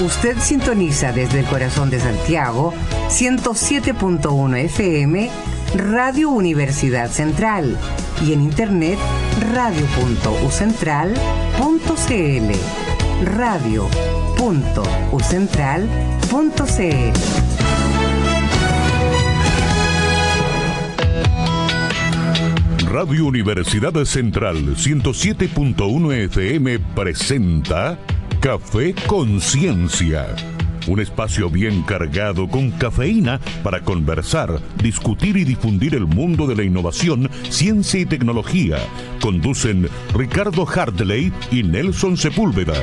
Usted sintoniza desde el corazón de Santiago 107.1 FM Radio Universidad Central y en internet radio.ucentral.cl radio.ucentral.cl Radio Universidad Central 107.1 FM presenta Café Conciencia. Un espacio bien cargado con cafeína para conversar, discutir y difundir el mundo de la innovación, ciencia y tecnología. Conducen Ricardo Hartley y Nelson Sepúlveda.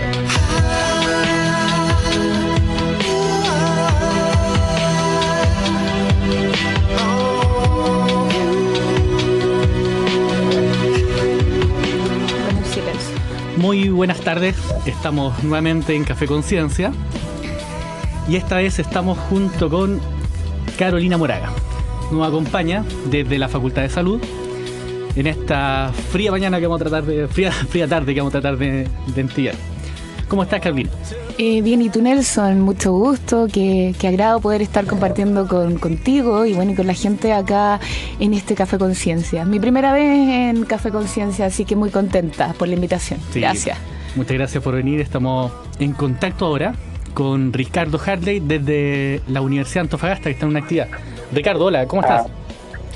Muy buenas tardes, estamos nuevamente en Café Conciencia y esta vez estamos junto con Carolina Moraga. Nos acompaña desde la Facultad de Salud en esta fría mañana que vamos a tratar de, fría, fría tarde que vamos a tratar de, de ¿Cómo estás, Carolina? Eh, bien, y tú Nelson, mucho gusto, qué, agrado poder estar compartiendo con, contigo y bueno, y con la gente acá en este Café Conciencia. Mi primera vez en Café Conciencia, así que muy contenta por la invitación. gracias. Muchas gracias por venir, estamos en contacto ahora con Ricardo Harley desde la Universidad de Antofagasta, que está en una actividad. Ricardo, hola, ¿cómo estás?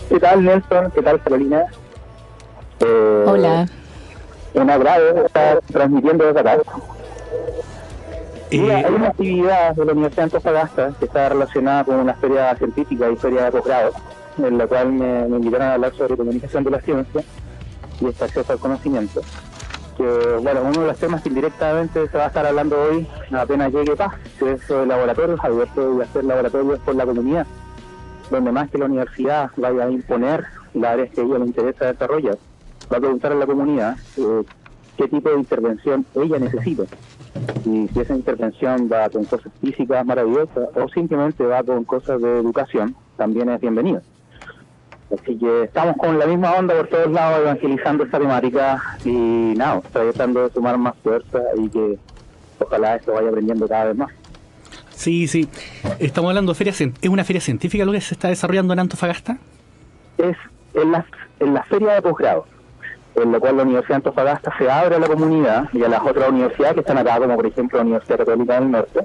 ¿Qué tal, Nelson? ¿Qué tal, Carolina? Eh, hola. Un agrado estar transmitiendo desde acá. Hay una actividad de la Universidad de Antofagasta que está relacionada con una feria científica y feria de posgrado, en la cual me, invitaron a hablar sobre comunicación de la ciencia y este acceso al conocimiento que bueno, uno de los temas que indirectamente se va a estar hablando hoy apenas llegue paz, que es sobre laboratorios, abierto de hacer laboratorios por la comunidad, donde más que la universidad vaya a imponer las áreas que a ella le interesa desarrollar, va a preguntar a la comunidad eh, qué tipo de intervención ella necesita. Y si esa intervención va con cosas físicas maravillosas o simplemente va con cosas de educación, también es bienvenida. Así que estamos con la misma onda por todos lados evangelizando esta temática y nada, tratando de sumar más fuerza y que ojalá esto vaya aprendiendo cada vez más. Sí, sí. Estamos hablando de feria ¿Es una feria científica lo que se está desarrollando en Antofagasta? Es en la, en la feria de posgrado, en la cual la Universidad de Antofagasta se abre a la comunidad y a las otras universidades que están acá, como por ejemplo la Universidad Católica del Norte,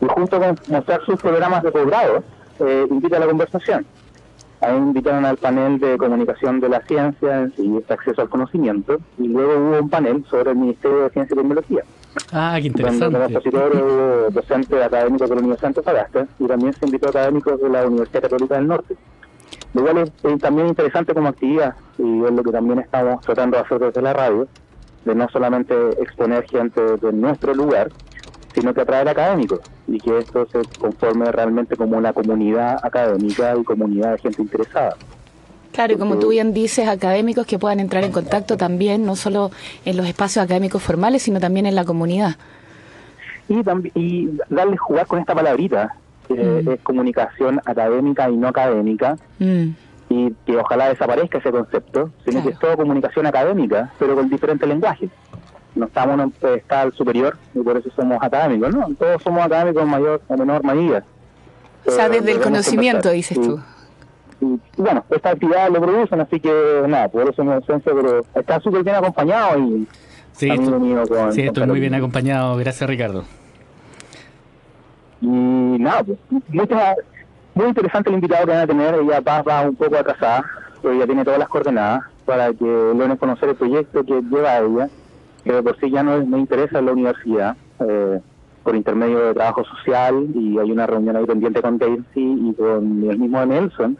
y junto con mostrar sus programas de posgrado, eh, invita a la conversación. Ahí invitaron al panel de comunicación de la ciencia y este acceso al conocimiento, y luego hubo un panel sobre el Ministerio de Ciencia y Tecnología. Ah, qué interesante. Donde hubo docentes académicos de la Universidad de Antofagasta y también se invitó a académicos de la Universidad Católica del Norte. Lo cual es, también interesante como actividad y es lo que también estamos tratando de hacer desde la radio, de no solamente exponer gente de nuestro lugar, sino que atraer académicos y que esto se conforme realmente como una comunidad académica y comunidad de gente interesada. Claro, y como tú bien dices, académicos que puedan entrar en contacto también, no solo en los espacios académicos formales, sino también en la comunidad. Y, y darle jugar con esta palabrita, que mm. es comunicación académica y no académica, mm. y que ojalá desaparezca ese concepto, sino que es todo comunicación académica, pero con diferentes lenguajes no estamos en un pedestal superior y por eso somos académicos, ¿no? Todos somos académicos en mayor o menor medida. O sea, desde el conocimiento, dices tú. Y, bueno, esta actividad lo producen, así que nada, por eso me esencia, pero está súper bien acompañado y sí, esto, sí, estoy muy bien acompañado, gracias Ricardo. Y nada, pues, muy interesante el invitado que van a tener, ella va, un poco atrasada, pero ella tiene todas las coordenadas para que logren conocer el proyecto que lleva a ella que por sí ya no me interesa la universidad, eh, por intermedio de trabajo social, y hay una reunión ahí pendiente con Daisy y con el mismo Nelson,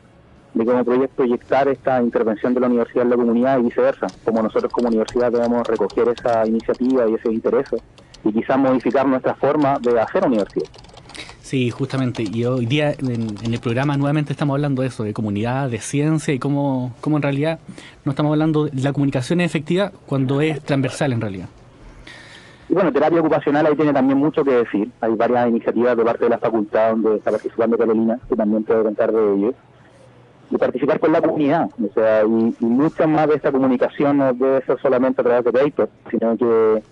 de cómo proyectar esta intervención de la universidad en la comunidad y viceversa, como nosotros como universidad debemos recoger esa iniciativa y ese interés y quizás modificar nuestra forma de hacer universidad. Sí, justamente. Y hoy día en, el programa nuevamente estamos hablando de eso, de comunidad, de ciencia y cómo, cómo en realidad no estamos hablando de la comunicación efectiva cuando es transversal en realidad. Y bueno, terapia ocupacional ahí tiene también mucho que decir. Hay varias iniciativas de parte de la facultad donde está participando Carolina, que también puede contar de ellos. Y participar con la comunidad. O sea, y, y mucha más de esta comunicación no debe ser solamente a través de paper, sino que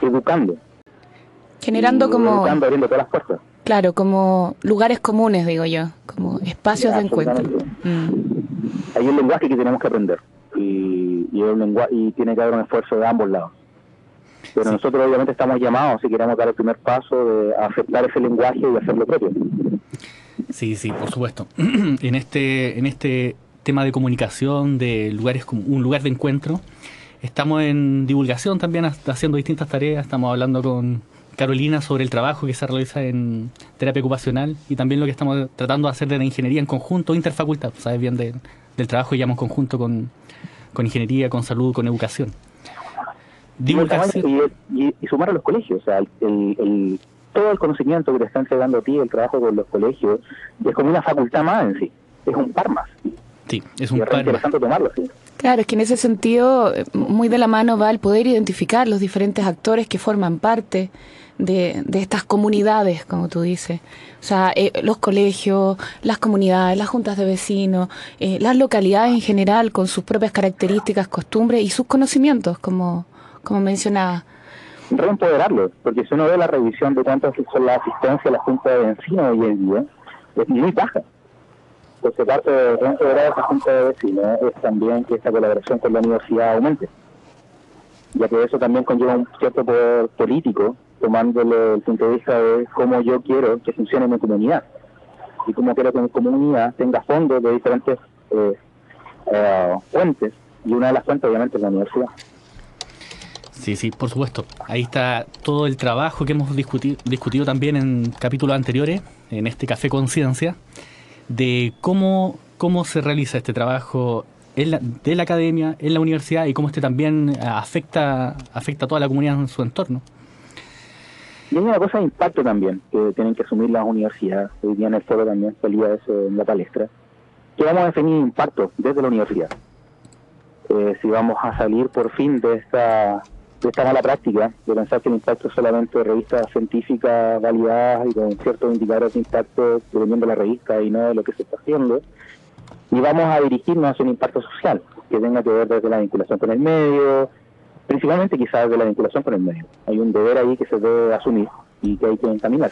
educando Generando como... abriendo todas las puertas. Claro, como lugares comunes, digo yo, como espacios de encuentro. Mm. Hay un lenguaje que tenemos que aprender y, y, y tiene que haber un esfuerzo de ambos lados. Pero nosotros obviamente estamos llamados, si queremos dar el primer paso, de aceptar ese lenguaje y hacerlo propio. Sí, sí, por supuesto. en este, en este tema de comunicación, de lugares como un lugar de encuentro, estamos en divulgación también haciendo distintas tareas, estamos hablando con Carolina sobre el trabajo que se realiza en terapia ocupacional y también lo que estamos tratando de hacer de la ingeniería en conjunto, interfacultad, sabes bien del trabajo que llevamos en conjunto con, con ingeniería, con salud, con educación. Divulgación. Y, y, sumar a los colegios, o sea, el todo el conocimiento que te está entregando a ti, el trabajo con los colegios, es como una facultad más en sí, es un par más. Sí, es un par interesante tomarlo, sí. Claro, es que en ese sentido, eh, muy de la mano va el poder identificar los diferentes actores que forman parte de, de estas comunidades, como tú dices. O sea, eh, los colegios, las comunidades, las juntas de vecinos, eh, las localidades en general, con sus propias características, costumbres y sus conocimientos, como, como mencionaba reempoderarlos, porque si uno ve la revisión de cuántas son la asistencia a la Junta de Vecinos hoy en día, es muy baja. Entonces, parte de reempoderar a esa Junta de Vecinos es también que esta colaboración con la universidad aumente, ya que eso también conlleva un cierto poder político, tomándole el punto de vista de cómo yo quiero que funcione mi comunidad y cómo quiero que mi comunidad tenga fondos de diferentes eh, eh, fuentes, y una de las fuentes obviamente es la universidad. Sí, sí, por supuesto. Ahí está todo el trabajo que hemos discutido, discutido también en capítulos anteriores, en este Café Conciencia, de cómo, cómo se realiza este trabajo en la, de la academia, en la universidad y cómo este también afecta, afecta a toda la comunidad en su entorno. Y hay una cosa de impacto también que tienen que asumir las universidades. Hoy día en el foro también salía eso en la palestra. Que vamos a definir impacto desde la universidad. Eh, si vamos a salir por fin de esta de esta mala práctica de pensar que el impacto es solamente de revistas científicas validadas y con ciertos indicadores de impacto dependiendo de la revista y no de lo que se está haciendo. Y vamos a dirigirnos hacia un impacto social que tenga que ver desde la vinculación con el medio, principalmente quizás desde la vinculación con el medio. Hay un deber ahí que se debe asumir y que hay que encaminar.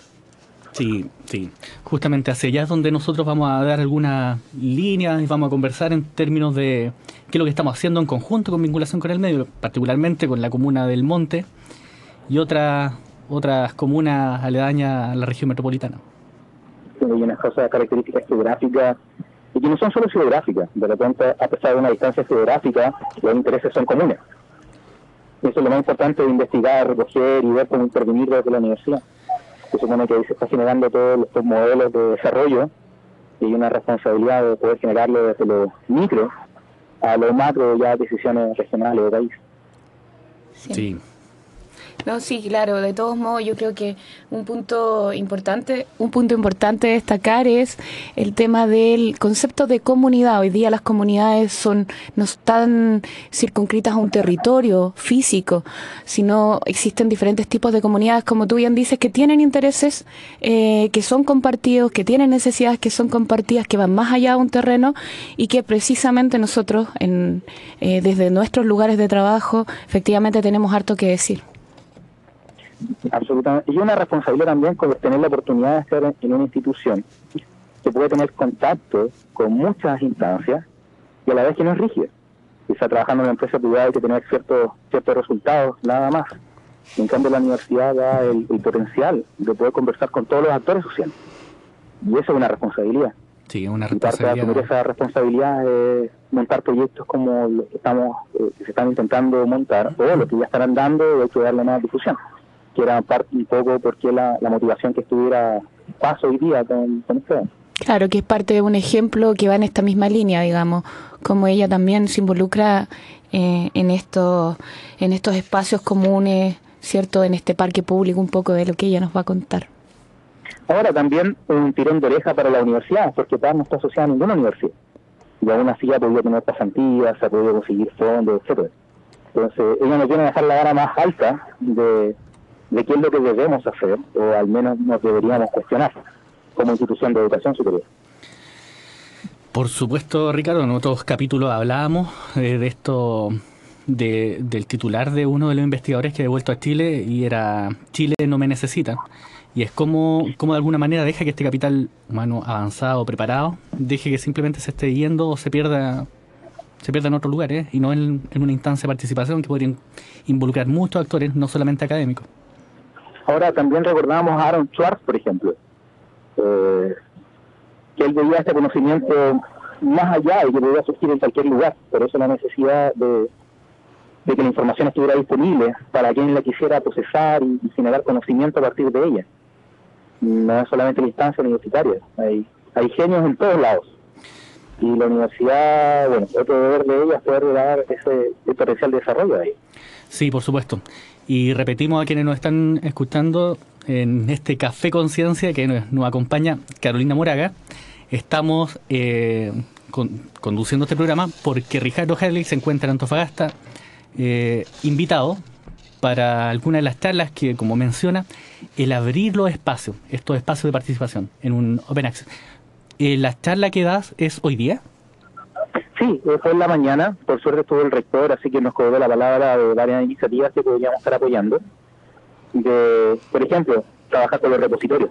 Sí, sí. Justamente hacia allá es donde nosotros vamos a dar algunas líneas y vamos a conversar en términos de qué es lo que estamos haciendo en conjunto con vinculación con el medio, particularmente con la comuna del Monte y otras otras comunas aledañas a la región metropolitana. Hay unas cosas, características geográficas y que no son solo geográficas. De repente, a pesar de una distancia geográfica, los intereses son comunes. Eso es lo más importante de investigar, recoger y ver cómo intervenir desde la universidad se supone que ahí se está generando todos estos modelos de desarrollo y una responsabilidad de poder generarlo desde lo micro a lo macro, ya decisiones regionales de país. sí. No, sí, claro, de todos modos yo creo que un punto importante, un punto importante destacar es el tema del concepto de comunidad. Hoy día las comunidades son no están circunscritas a un territorio físico, sino existen diferentes tipos de comunidades, como tú bien dices, que tienen intereses eh, que son compartidos, que tienen necesidades que son compartidas, que van más allá de un terreno y que precisamente nosotros en, eh, desde nuestros lugares de trabajo efectivamente tenemos harto que decir. Absolutamente. Y una responsabilidad también con tener la oportunidad de estar en una institución que puede tener contacto con muchas instancias y a la vez que no es rígida. Está trabajando en una empresa privada hay que tener ciertos, ciertos resultados, nada más. En cambio, la universidad da el, potencial de poder conversar con todos los actores sociales. Y eso es una responsabilidad. Sí, una responsabilidad. Y parte de esa responsabilidad es montar proyectos como los que, estamos, eh, que se están intentando montar o los que ya estarán dando y hay que darle más difusión que era parte un poco porque la, la motivación que estuviera paso hoy día con, con Claro, que es parte de un ejemplo que va en esta misma línea, digamos, como ella también se involucra eh, en, estos, en estos espacios comunes, ¿cierto? En este parque público, un poco de lo que ella nos va a contar. Ahora también un tirón de oreja para la universidad, porque Paz no está asociada a ninguna universidad. Y aún así ha podido tener pasantías, ha podido conseguir fondos, etcétera. Entonces, ella nos viene a dejar la gana más alta de, de qué es lo que debemos hacer, o al menos nos deberíamos cuestionar como institución de educación superior. Por supuesto, Ricardo, en otros capítulos hablábamos eh, de esto, de, del titular de uno de los investigadores que ha vuelto a Chile y era Chile no me necesita. Y es como, como de alguna manera deja que este capital humano avanzado, preparado, deje que simplemente se esté yendo o se pierda se pierda en otros lugares y no en, en una instancia de participación que podría involucrar muchos actores, no solamente académicos. Ahora también recordamos a Aaron Schwartz, por ejemplo, eh, que él veía este conocimiento más allá y que podía surgir en cualquier lugar. Por eso la necesidad de, que la información estuviera disponible para quien la quisiera procesar y, generar conocimiento a partir de ella. No es solamente la instancia universitaria, hay, hay genios en todos lados. Y la universidad, bueno, otro deber de ella es poder dar ese, potencial de desarrollo ahí. Sí, por supuesto. Y repetimos a quienes nos están escuchando en este Café Conciencia que nos, acompaña Carolina Moraga. Estamos eh, conduciendo este programa porque Ricardo Harley se encuentra en Antofagasta eh, invitado para alguna de las charlas que, como menciona, el abrir los espacios, estos espacios de participación en un Open Access. Eh, ¿La charla que das es hoy día? Sí, fue en la mañana. Por suerte estuvo el rector, así que nos cobró la palabra de varias iniciativas que podríamos estar apoyando. De, por ejemplo, trabajar con los repositorios.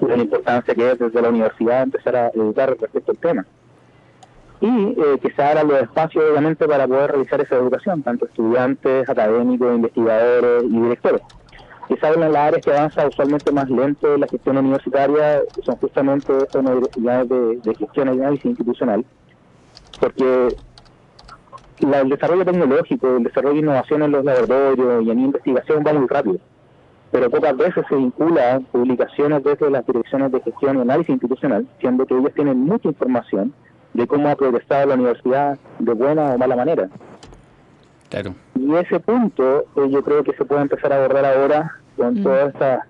La importancia que es desde la universidad empezar a educar respecto al tema. Y eh, que se abran los espacios, obviamente, para poder realizar esa educación, tanto estudiantes, académicos, investigadores y directores. Y saben las áreas que avanza usualmente más lento en la gestión universitaria son justamente estas universidades de, de gestión y análisis institucional porque el desarrollo tecnológico, el desarrollo de innovación en los laboratorios y en investigación va muy rápido, pero pocas veces se vincula publicaciones desde las direcciones de gestión y análisis institucional, siendo que ellos tienen mucha información de cómo ha progresado la universidad de buena o mala manera. Claro. Y ese punto eh, yo creo que se puede empezar a abordar ahora con mm. todas estas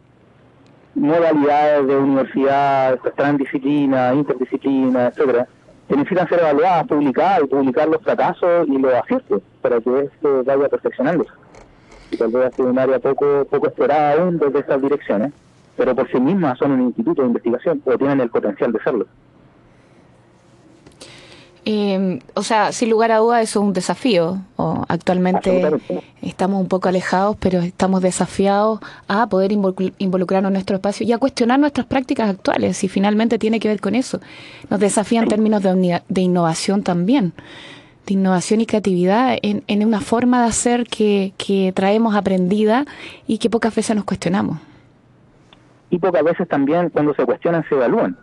modalidades de universidad, estas transdisciplinas, interdisciplinas, etcétera, necesitan ser evaluadas, publicadas y publicar los fracasos y los aciertos para que esto vaya perfeccionándose. Y tal vez ha sido un área poco, poco explorada aún desde estas direcciones, pero por sí mismas son un instituto de investigación o tienen el potencial de serlo. Eh, o sea, sin lugar a duda eso es un desafío. O actualmente estamos un poco alejados, pero estamos desafiados a poder involucrarnos en nuestro espacio y a cuestionar nuestras prácticas actuales. Y finalmente tiene que ver con eso. Nos desafía en términos de, de innovación también, de innovación y creatividad en, en una forma de hacer que, que traemos aprendida y que pocas veces nos cuestionamos. Y pocas veces también cuando se cuestionan se evalúan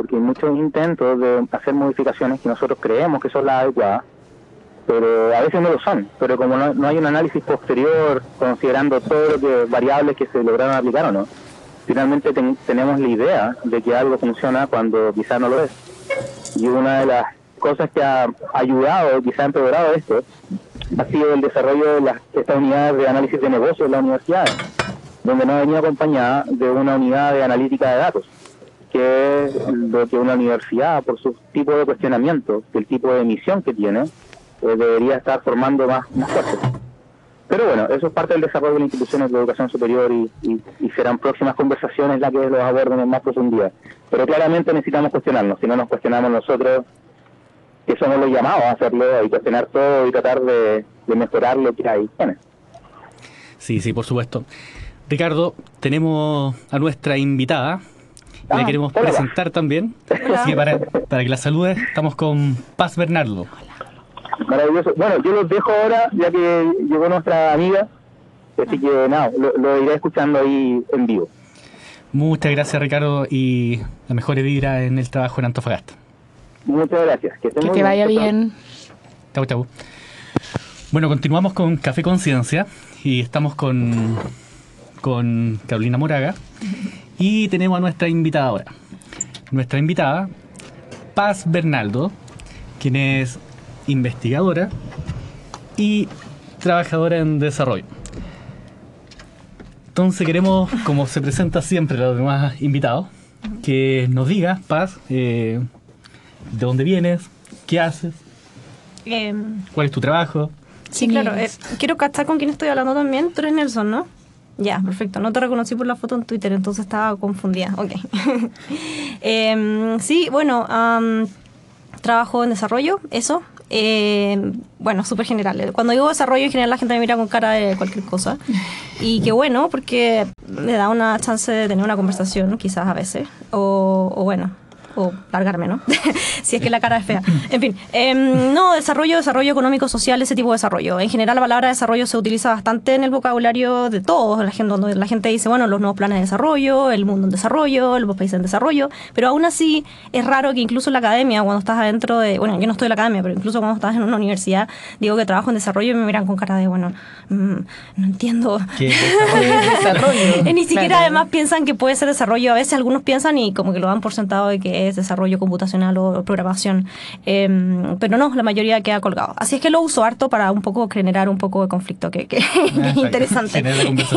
porque hay muchos intentos de hacer modificaciones que nosotros creemos que son las adecuadas, pero a veces no lo son. Pero como no, hay un análisis posterior considerando todo lo que variables que se lograron aplicar o no, finalmente tenemos la idea de que algo funciona cuando quizás no lo es. Y una de las cosas que ha ayudado, quizás ha empeorado esto, ha sido el desarrollo de las, estas unidades de análisis de negocios en las universidades, donde no venía acompañada de una unidad de analítica de datos que lo que una universidad, por su tipo de cuestionamiento, el tipo de emisión que tiene, pues debería estar formando más, más. Pero bueno, eso es parte del desarrollo de las instituciones de educación superior y, serán próximas conversaciones las que los aborden en más profundidad. Pero claramente necesitamos cuestionarnos, si no nos cuestionamos nosotros, que somos los llamados a hacerlo, y cuestionar todo y tratar de, mejorar lo que hay. Sí, sí, por supuesto. Ricardo, tenemos a nuestra invitada, le ah, queremos presentar también. para, para, que la salude, estamos con Paz Bernardo. Maravilloso. Bueno, yo los dejo ahora, ya que llegó nuestra amiga. Así que nada, lo, iré escuchando ahí en vivo. Muchas gracias, Ricardo, y la mejor vibra en el trabajo en Antofagasta. Muchas gracias. Que, te vaya bien. Chau, chau. Bueno, continuamos con Café Conciencia y estamos con, con Carolina Moraga. Y tenemos a nuestra invitada ahora. Nuestra invitada, Paz Bernaldo, quien es investigadora y trabajadora en desarrollo. Entonces queremos, como se presenta siempre los demás invitados, que nos digas, Paz, eh, de dónde vienes, qué haces, em, cuál es tu trabajo. Sí, claro. Eh, quiero captar con quién estoy hablando también. Tú eres Nelson, ¿no? Ya, perfecto. No te reconocí por la foto en Twitter, entonces estaba confundida. Ok. Em, sí, bueno, trabajo en desarrollo, eso. Eh, bueno, súper general. Cuando digo desarrollo, en general la gente me mira con cara de cualquier cosa. Y qué bueno, porque me da una chance de tener una conversación, quizás a veces. O, o bueno, o largarme, ¿no? si es que la cara es fea. En fin, em, no, desarrollo, desarrollo económico, social, ese tipo de desarrollo. En general la palabra desarrollo se utiliza bastante en el vocabulario de todos, la gente, donde la gente dice, bueno, los nuevos planes de desarrollo, el mundo en desarrollo, los países en desarrollo, pero aún así es raro que incluso en la academia, cuando estás adentro de, bueno, yo no estoy en la academia, pero incluso cuando estás en una universidad, digo que trabajo en desarrollo y me miran con cara de, bueno, mm, no entiendo. ¿Qué desarrollo? Ni siquiera además piensan que puede ser desarrollo. A veces algunos piensan y como que lo dan por sentado de que es desarrollo computacional o programación. Em, pero no, la mayoría queda colgado. Así es que lo uso harto para un poco generar un poco de conflicto, que, que- es interesante.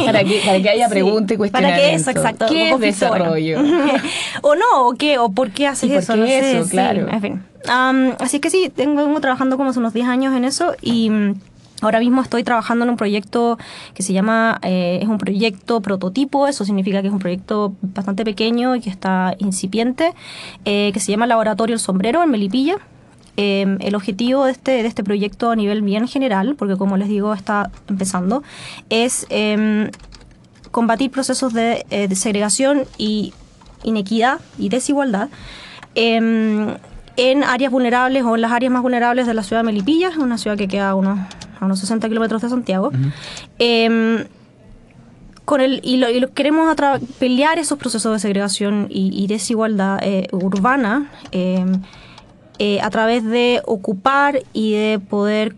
Para que, para que haya Sí, pregunta y para cuestionamiento. que eso, exacto, ¿Qué es desarrollo? o no, o qué, o por qué haces ¿Y por eso, qué no sé, eso? sí, Claro. en fin. Am, así que sí, tengo, vengo trabajando como hace unos 10 años en eso y ahora mismo estoy trabajando en un proyecto que se llama, eh, es un proyecto prototipo, eso significa que es un proyecto bastante pequeño y que está incipiente, eh, que se llama Laboratorio El Sombrero en Melipilla. Eh, el objetivo de este, de este proyecto a nivel bien general, porque como les digo está empezando, es em, combatir procesos de, eh, de segregación y inequidad y desigualdad em, en áreas vulnerables o en las áreas más vulnerables de la ciudad de Melipilla, una ciudad que queda unos, a unos 60 kilómetros de Santiago. Em, con el, y, lo, y lo- queremos pelear esos procesos de segregación y, y desigualdad eh, urbana em, eh, a través de ocupar y de poder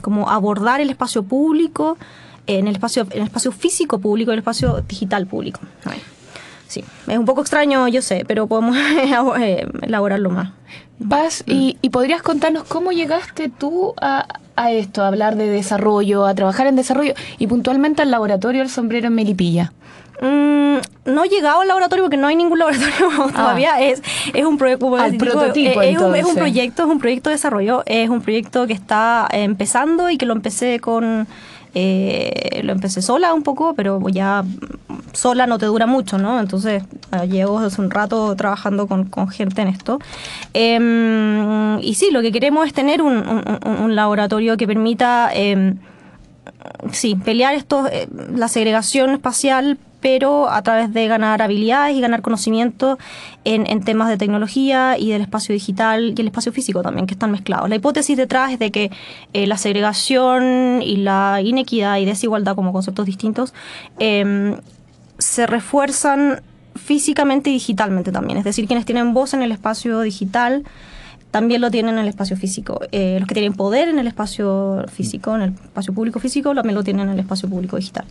como abordar el espacio público, en el espacio, en el espacio físico público y el espacio digital público. Sí, es un poco extraño, yo sé, pero podemos eh, elaborarlo más. Paz, y, y podrías contarnos cómo llegaste tú a, a esto, a hablar de desarrollo, a trabajar en desarrollo y puntualmente al laboratorio El Sombrero en Melipilla. Mm, no he llegado al laboratorio porque no hay ningún laboratorio todavía. Es, es un proyecto. Al prototipo, eh, es, un, es un proyecto, es un proyecto de desarrollo. Es un proyecto que está eh, empezando y que lo empecé con. Eh, lo empecé sola un poco, pero ya sola no te dura mucho, ¿no? Entonces eh, llevo hace un rato trabajando con, con gente en esto. Em, y sí, lo que queremos es tener un, laboratorio que permita em, sí, pelear esto, eh, la segregación espacial, pero a través de ganar habilidades y ganar conocimiento en, temas de tecnología y del espacio digital y el espacio físico también, que están mezclados. La hipótesis detrás es de que eh, la segregación y la inequidad y desigualdad como conceptos distintos em, se refuerzan físicamente y digitalmente también. Es decir, quienes tienen voz en el espacio digital también lo tienen en el espacio físico. Eh, los que tienen poder en el espacio físico, en el espacio público físico, también lo tienen en el espacio público digital.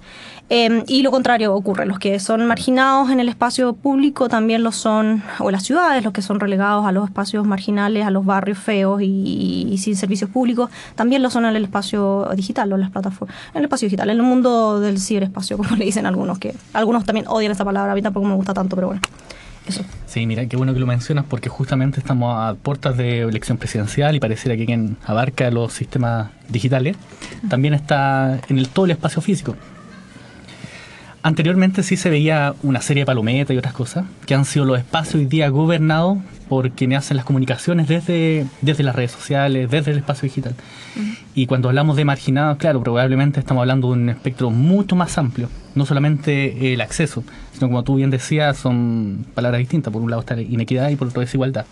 Eh, y lo contrario ocurre. Los que son marginados en el espacio público también lo son, o las ciudades, los que son relegados a los espacios marginales, a los barrios feos y, sin servicios públicos, también lo son en el espacio digital o en las plataformas. En el espacio digital, en el mundo del ciberespacio, como le dicen algunos, que algunos también odian esta palabra. A mí tampoco me gusta tanto, pero bueno. Eso. Sí, mira, qué bueno que lo mencionas porque justamente estamos a puertas de elección presidencial y pareciera que quien abarca los sistemas digitales también está en el todo el espacio físico. Anteriormente sí se veía una serie de palometas y otras cosas que han sido los espacios hoy día gobernados por quienes hacen las comunicaciones desde, desde las redes sociales, desde el espacio digital. Y cuando hablamos de marginados, claro, probablemente estamos hablando de un espectro mucho más amplio, no solamente el acceso, sino como tú bien decías, son palabras distintas. Por un lado está la inequidad y por otro desigualdad.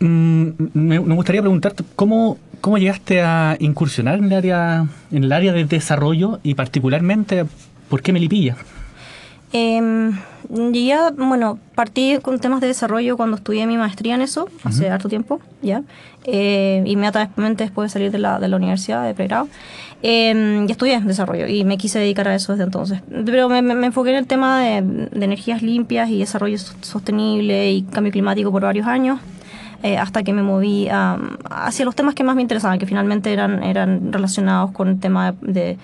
Mm, me, me gustaría preguntarte cómo, cómo llegaste a incursionar en el área en el área de desarrollo y particularmente por qué Melipilla. Eh, llegué a- bueno, partí con temas de desarrollo cuando estudié mi maestría en eso, hace harto tiempo, ya. Eh, inmediatamente después de salir de la, de la universidad, de pregrado. Eh, y estudié desarrollo y me quise dedicar a eso desde entonces. Pero me, me- me enfoqué en el tema de, de energías limpias y desarrollo sos- sostenible y cambio climático por varios años. eh, hasta que me moví a- hacia los temas que más me interesaban, que finalmente eran, eran relacionados con el tema de,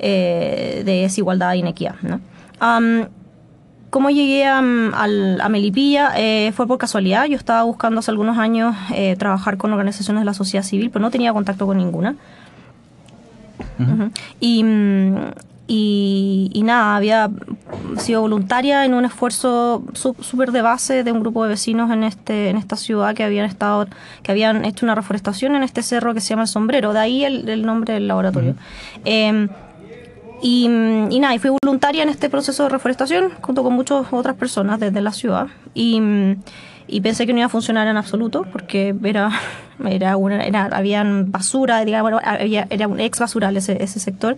eh, de desigualdad e inequidad. ¿no? Am, ¿Cómo llegué a, a Melipilla? Eh, fue por casualidad. Yo estaba buscando hace algunos años eh, trabajar con organizaciones de la sociedad civil, pero no tenía contacto con ninguna. Mm, y, y nada, había sido voluntaria en un esfuerzo súper de base de un grupo de vecinos en este en esta ciudad que habían estado que habían hecho una reforestación en este cerro que se llama el Sombrero, de ahí el, nombre del laboratorio. Y, y, nada, y fui voluntaria en este proceso de reforestación junto con muchas otras personas desde la ciudad. Y y pensé que no iba a funcionar en absoluto porque era, era una, era, habían basura, digamos, había, era un ex basural ese, ese sector,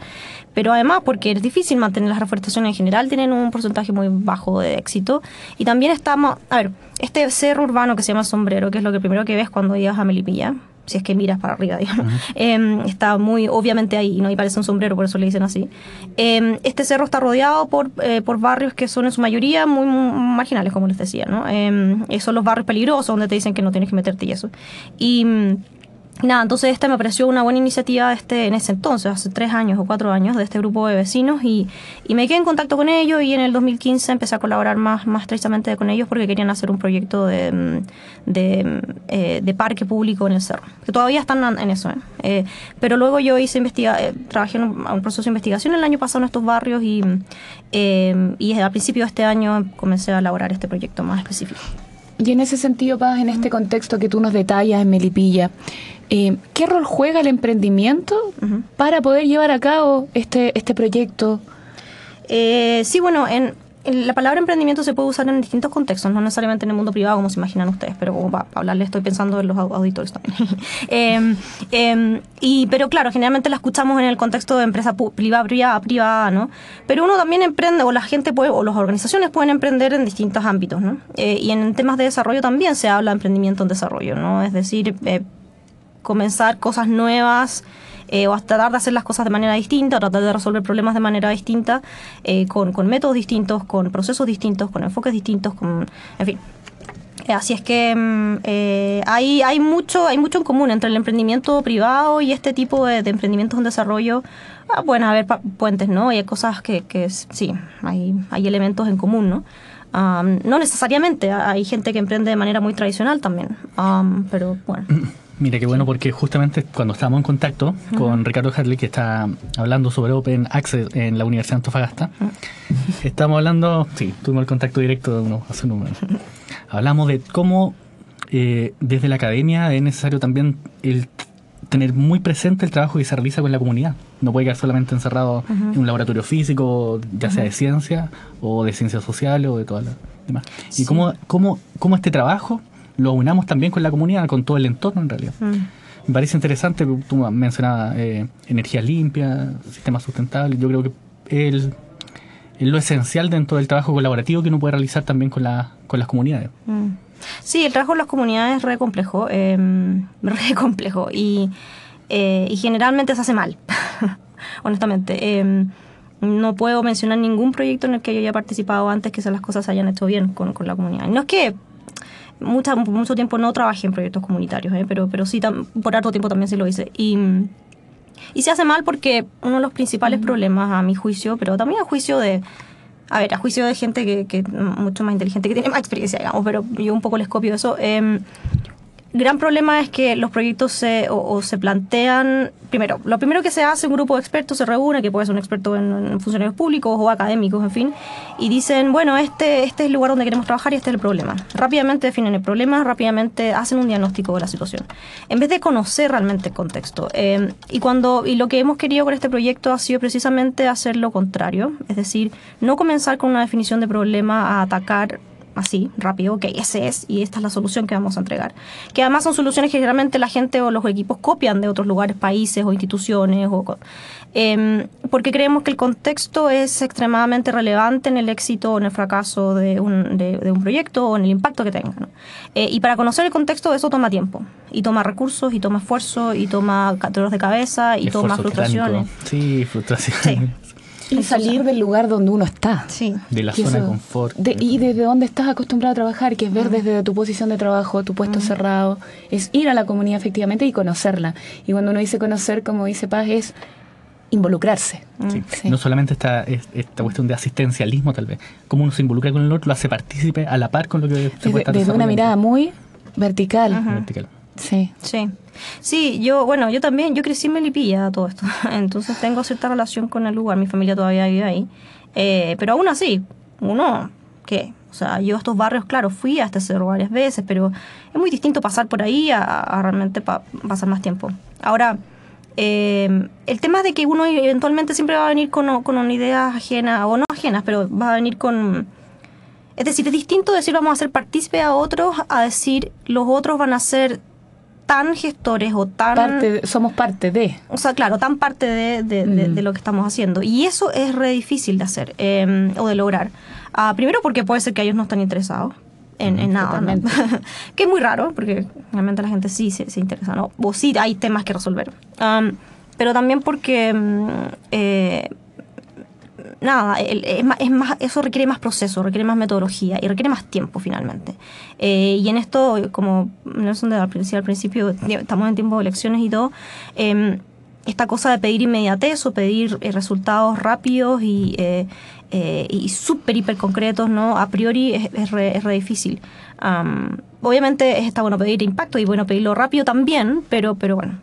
pero además porque es difícil mantener las reforestaciones en general, tienen un porcentaje muy bajo de éxito y también estamos, a ver, este cerro urbano que se llama Sombrero, que es lo que primero que ves cuando llegas a Melipilla, si es que miras para arriba, digamos, em, está muy obviamente ahí, ¿no? Y parece un sombrero, por eso le dicen así. Em, este cerro está rodeado por, eh, por barrios que son en su mayoría muy, marginales, como les decía, ¿no? Em, son los barrios peligrosos donde te dicen que no tienes que meterte y eso. Y nada, entonces esta me pareció una buena iniciativa este, en ese entonces, hace tres años o cuatro años, de este grupo de vecinos y, y, me quedé en contacto con ellos y en el 2015 empecé a colaborar más, más estrechamente con ellos porque querían hacer un proyecto de, de, eh, de parque público en el cerro, que todavía están en eso. ¿eh? Eh, pero luego yo hice investiga trabajé en un, un, proceso de investigación el año pasado en estos barrios y, y a principio de este año comencé a elaborar este proyecto más específico. Y en ese sentido, Paz, en este contexto que tú nos detallas en Melipilla, eh, ¿qué rol juega el emprendimiento para poder llevar a cabo este, este proyecto? Eh, sí, bueno, en, la palabra emprendimiento se puede usar en distintos contextos, no necesariamente en el mundo privado como se imaginan ustedes, pero como para hablarle estoy pensando en los auditores también. Em, em, y, pero claro, generalmente la escuchamos en el contexto de empresa privada, privada, privada, ¿no? Pero uno también emprende, o la gente puede, o las organizaciones pueden emprender en distintos ámbitos, ¿no? Eh, y en temas de desarrollo también se habla de emprendimiento en desarrollo, ¿no? Es decir, comenzar cosas nuevas, eh, o tratar de hacer las cosas de manera distinta, tratar de resolver problemas de manera distinta, eh, con, métodos distintos, con procesos distintos, con enfoques distintos, con, en fin. Eh, así es que mm, hay, hay, mucho, hay mucho en común entre el emprendimiento privado y este tipo de, emprendimientos en desarrollo. Ah, bueno, a ver, puentes, ¿no? Y hay cosas que, que sí, hay, hay elementos en común, ¿no? no necesariamente, hay gente que emprende de manera muy tradicional también, pero bueno. Mira, qué bueno, porque justamente cuando estábamos en contacto con Ricardo Harley, que está hablando sobre Open Access en la Universidad de Antofagasta, estamos hablando, sí, tuvimos el contacto directo de uno hace un Hablamos de cómo eh, desde la academia es necesario también el tener muy presente el trabajo que se realiza con la comunidad. No puede quedar solamente encerrado en un laboratorio físico, ya sea de ciencia o de ciencias sociales o de todas las demás. Y cómo, cómo, cómo este trabajo lo unamos también con la comunidad, con todo el entorno en realidad. Mm. Me parece interesante, tú mencionabas eh, energía limpia, sistemas sustentables, yo creo que es lo esencial dentro del trabajo colaborativo que uno puede realizar también con, la, con las comunidades. Mm. Sí, el trabajo con las comunidades es re complejo, eh, re complejo y, eh, y generalmente se hace mal, honestamente. Em, no puedo mencionar ningún proyecto en el que yo haya participado antes que las cosas hayan hecho bien con, con la comunidad. No es que mucha, mucho tiempo no trabajé en proyectos comunitarios, ¿eh? pero, pero sí, por harto tiempo también sí lo hice. Y, y se hace mal porque uno de los principales problemas, a mi juicio, pero también a juicio de... A ver, a juicio de gente que, que mucho más inteligente, que tiene más experiencia, digamos, pero yo un poco les copio eso. Eh, gran problema es que los proyectos se, o, se plantean, primero, lo primero que se hace, un grupo de expertos se reúne, que puede ser un experto en, funcionarios públicos o académicos, en fin, y dicen, bueno, este, este es el lugar donde queremos trabajar y este es el problema. Rápidamente definen el problema, rápidamente hacen un diagnóstico de la situación, en vez de conocer realmente el contexto. Eh, y, cuando, y lo que hemos querido con este proyecto ha sido precisamente hacer lo contrario, es decir, no comenzar con una definición de problema a atacar así, rápido, ok, ese es y esta es la solución que vamos a entregar. Que además son soluciones que generalmente la gente o los equipos copian de otros lugares, países o instituciones, o, eh, porque creemos que el contexto es extremadamente relevante en el éxito o en el fracaso de un, de, un proyecto o en el impacto que tenga. Eh, y para conocer el contexto eso toma tiempo, y toma recursos, y toma esfuerzo, y toma dolores de cabeza, y toma frustraciones. Sí, frustraciones. Y salir del lugar donde uno está. Sí. De la zona de confort. y desde donde estás acostumbrado a trabajar, que es ver desde tu posición de trabajo, tu puesto cerrado, es ir a la comunidad efectivamente y conocerla. Y cuando uno dice conocer, como dice Paz, es involucrarse. Sí. No solamente esta, esta cuestión de asistencialismo, tal vez. Como uno se involucra con el otro, lo hace partícipe a la par con lo que se puede estar Desde una mirada muy vertical. Vertical. Sí. Sí. Sí, yo, bueno, yo también, yo crecí en Melipilla todo esto, entonces tengo cierta relación con el lugar, mi familia todavía vive ahí, eh, pero aún así, uno, ¿qué? O sea, yo a estos barrios, claro, fui a este cerro varias veces, pero es muy distinto pasar por ahí a, realmente pasar más tiempo. Ahora, eh, el tema de que uno eventualmente siempre va a venir con, con una idea ajena, o no ajenas, pero va a venir con... Es decir, es distinto decir vamos a ser partícipe a otros a decir los otros van a ser tan gestores o tan... somos parte de. O sea, claro, tan parte de, de, mm. lo que estamos haciendo. Y eso es re difícil de hacer eh, o de lograr. Ah, primero porque puede ser que ellos no están interesados en, en nada. que es muy raro, porque realmente la gente sí se, se interesa, ¿no? O sí hay temas que resolver. pero también porque... Mm, eh, nada, es más, es más, eso requiere más proceso, requiere más metodología y requiere más tiempo finalmente. Eh, y en esto, como Nelson de al principio, estamos en tiempo de elecciones y todo, eh, esta cosa de pedir inmediatez o pedir eh, resultados rápidos y, eh, y súper, hiper concretos, ¿no? A priori es, es, re, difícil. obviamente está bueno pedir impacto y bueno pedirlo rápido también, pero, pero bueno,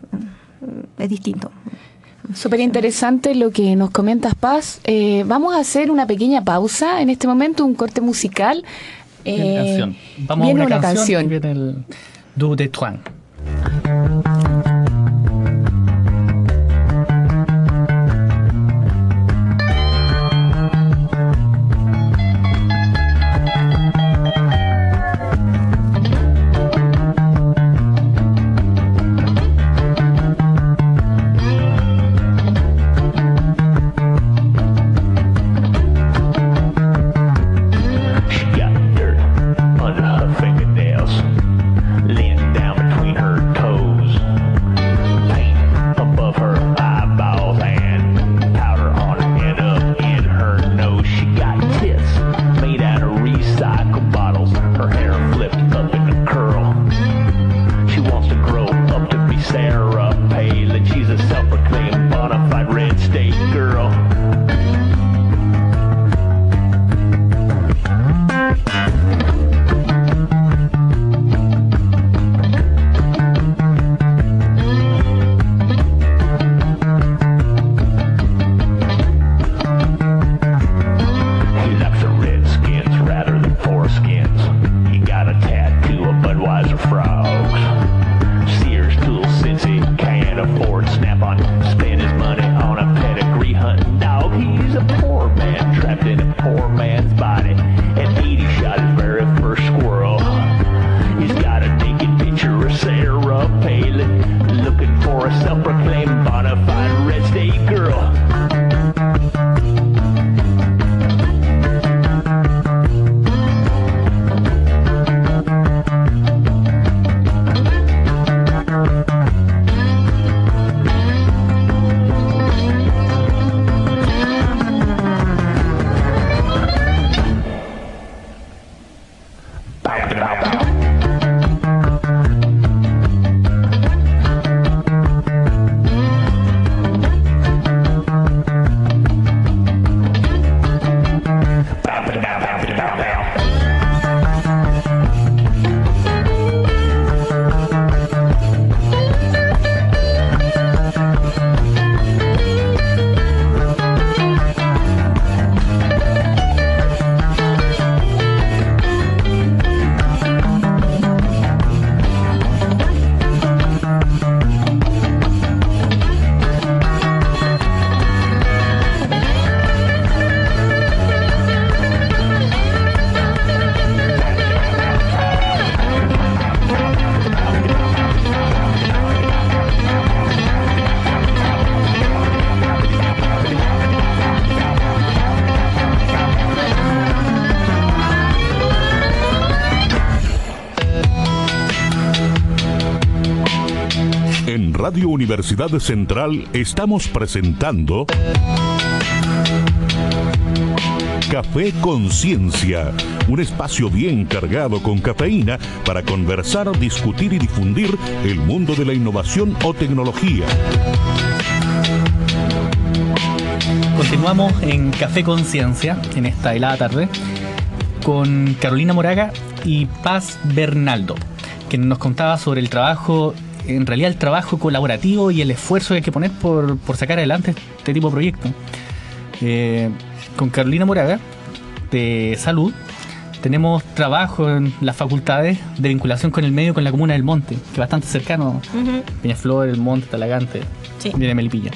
es distinto. Súper interesante lo que nos comentas, Paz. vamos a hacer una pequeña pausa en este momento, un corte musical. Vamos a una, canción. canción. Viene el Du de Tuan. Universidad Central estamos presentando Café Conciencia, un espacio bien cargado con cafeína para conversar, discutir y difundir el mundo de la innovación o tecnología. Continuamos en Café Conciencia en esta helada tarde con Carolina Moraga y Paz Bernaldo, que nos contaba sobre el trabajo en realidad el trabajo colaborativo y el esfuerzo que hay que poner por, sacar adelante este tipo de proyectos. Eh, con Carolina Moraga de salud, tenemos trabajo en las facultades de vinculación con el medio, con la comuna del Monte, que es bastante cercano, Ujú. Peñaflor, el Monte, Talagante, Sí. viene Melipilla.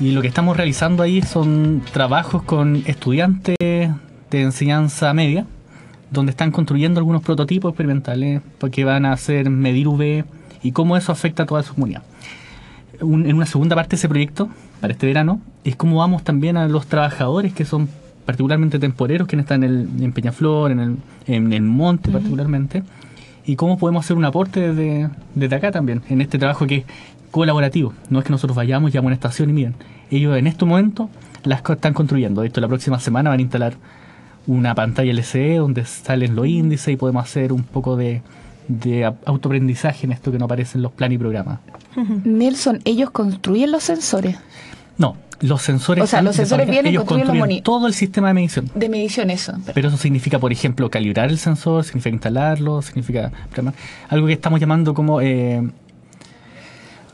Y lo que estamos realizando ahí son trabajos con estudiantes de enseñanza media, donde están construyendo algunos prototipos experimentales porque van a hacer medir UV y cómo eso afecta a toda su comunidad. Un- en una segunda parte de ese proyecto, para este verano, es cómo vamos también a los trabajadores que son particularmente temporeros, quienes están en, el, en Peñaflor, en el, en el monte particularmente, y cómo podemos hacer un aporte desde, desde acá también, en este trabajo que es colaborativo. No es que nosotros vayamos, llamamos a una estación y miren, ellos en este momento las están construyendo. De hecho, la próxima semana van a instalar una pantalla LCD donde salen los índices y podemos hacer un poco de, de autoaprendizaje en esto que no aparece en los planes y programas. Nelson, ellos construyen los sensores No, los sensores. O sea, los sensores vienen, ellos construyen los todo el sistema de medición. de medición, eso. Pero eso significa, por ejemplo, calibrar el sensor, significa instalarlo, significa. Algo que estamos llamando como eh,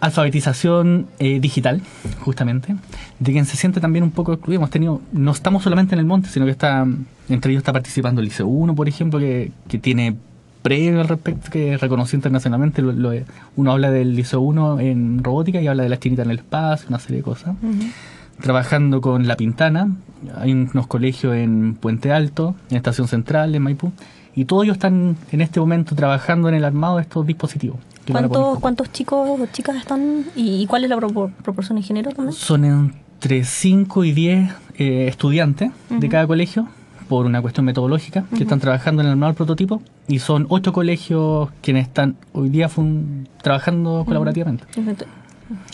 alfabetización eh, digital, justamente, de quien se siente también un poco excluido. Hemos tenido, no estamos solamente en el monte, sino que está, entre ellos está participando el Liceo 1, por ejemplo, que, que tiene premio al respecto, que es reconocido internacionalmente. Lo- lo- uno habla del Liceo 1 en robótica y habla de la chinita en el espacio, una serie de cosas trabajando con La Pintana. Hay unos colegios en Puente Alto, en Estación Central, en Maipú. Y todos ellos están en este momento trabajando en el armado de estos dispositivos. ¿Cuántos, ¿Cuántos chicos o chicas están? ¿Y, y cuál es la propor- proporción en género también? Son entre 5 y 10 eh, estudiantes de cada colegio, por una cuestión metodológica, que están trabajando en el armado del prototipo. Y son 8 colegios quienes están hoy día fun- trabajando colaborativamente.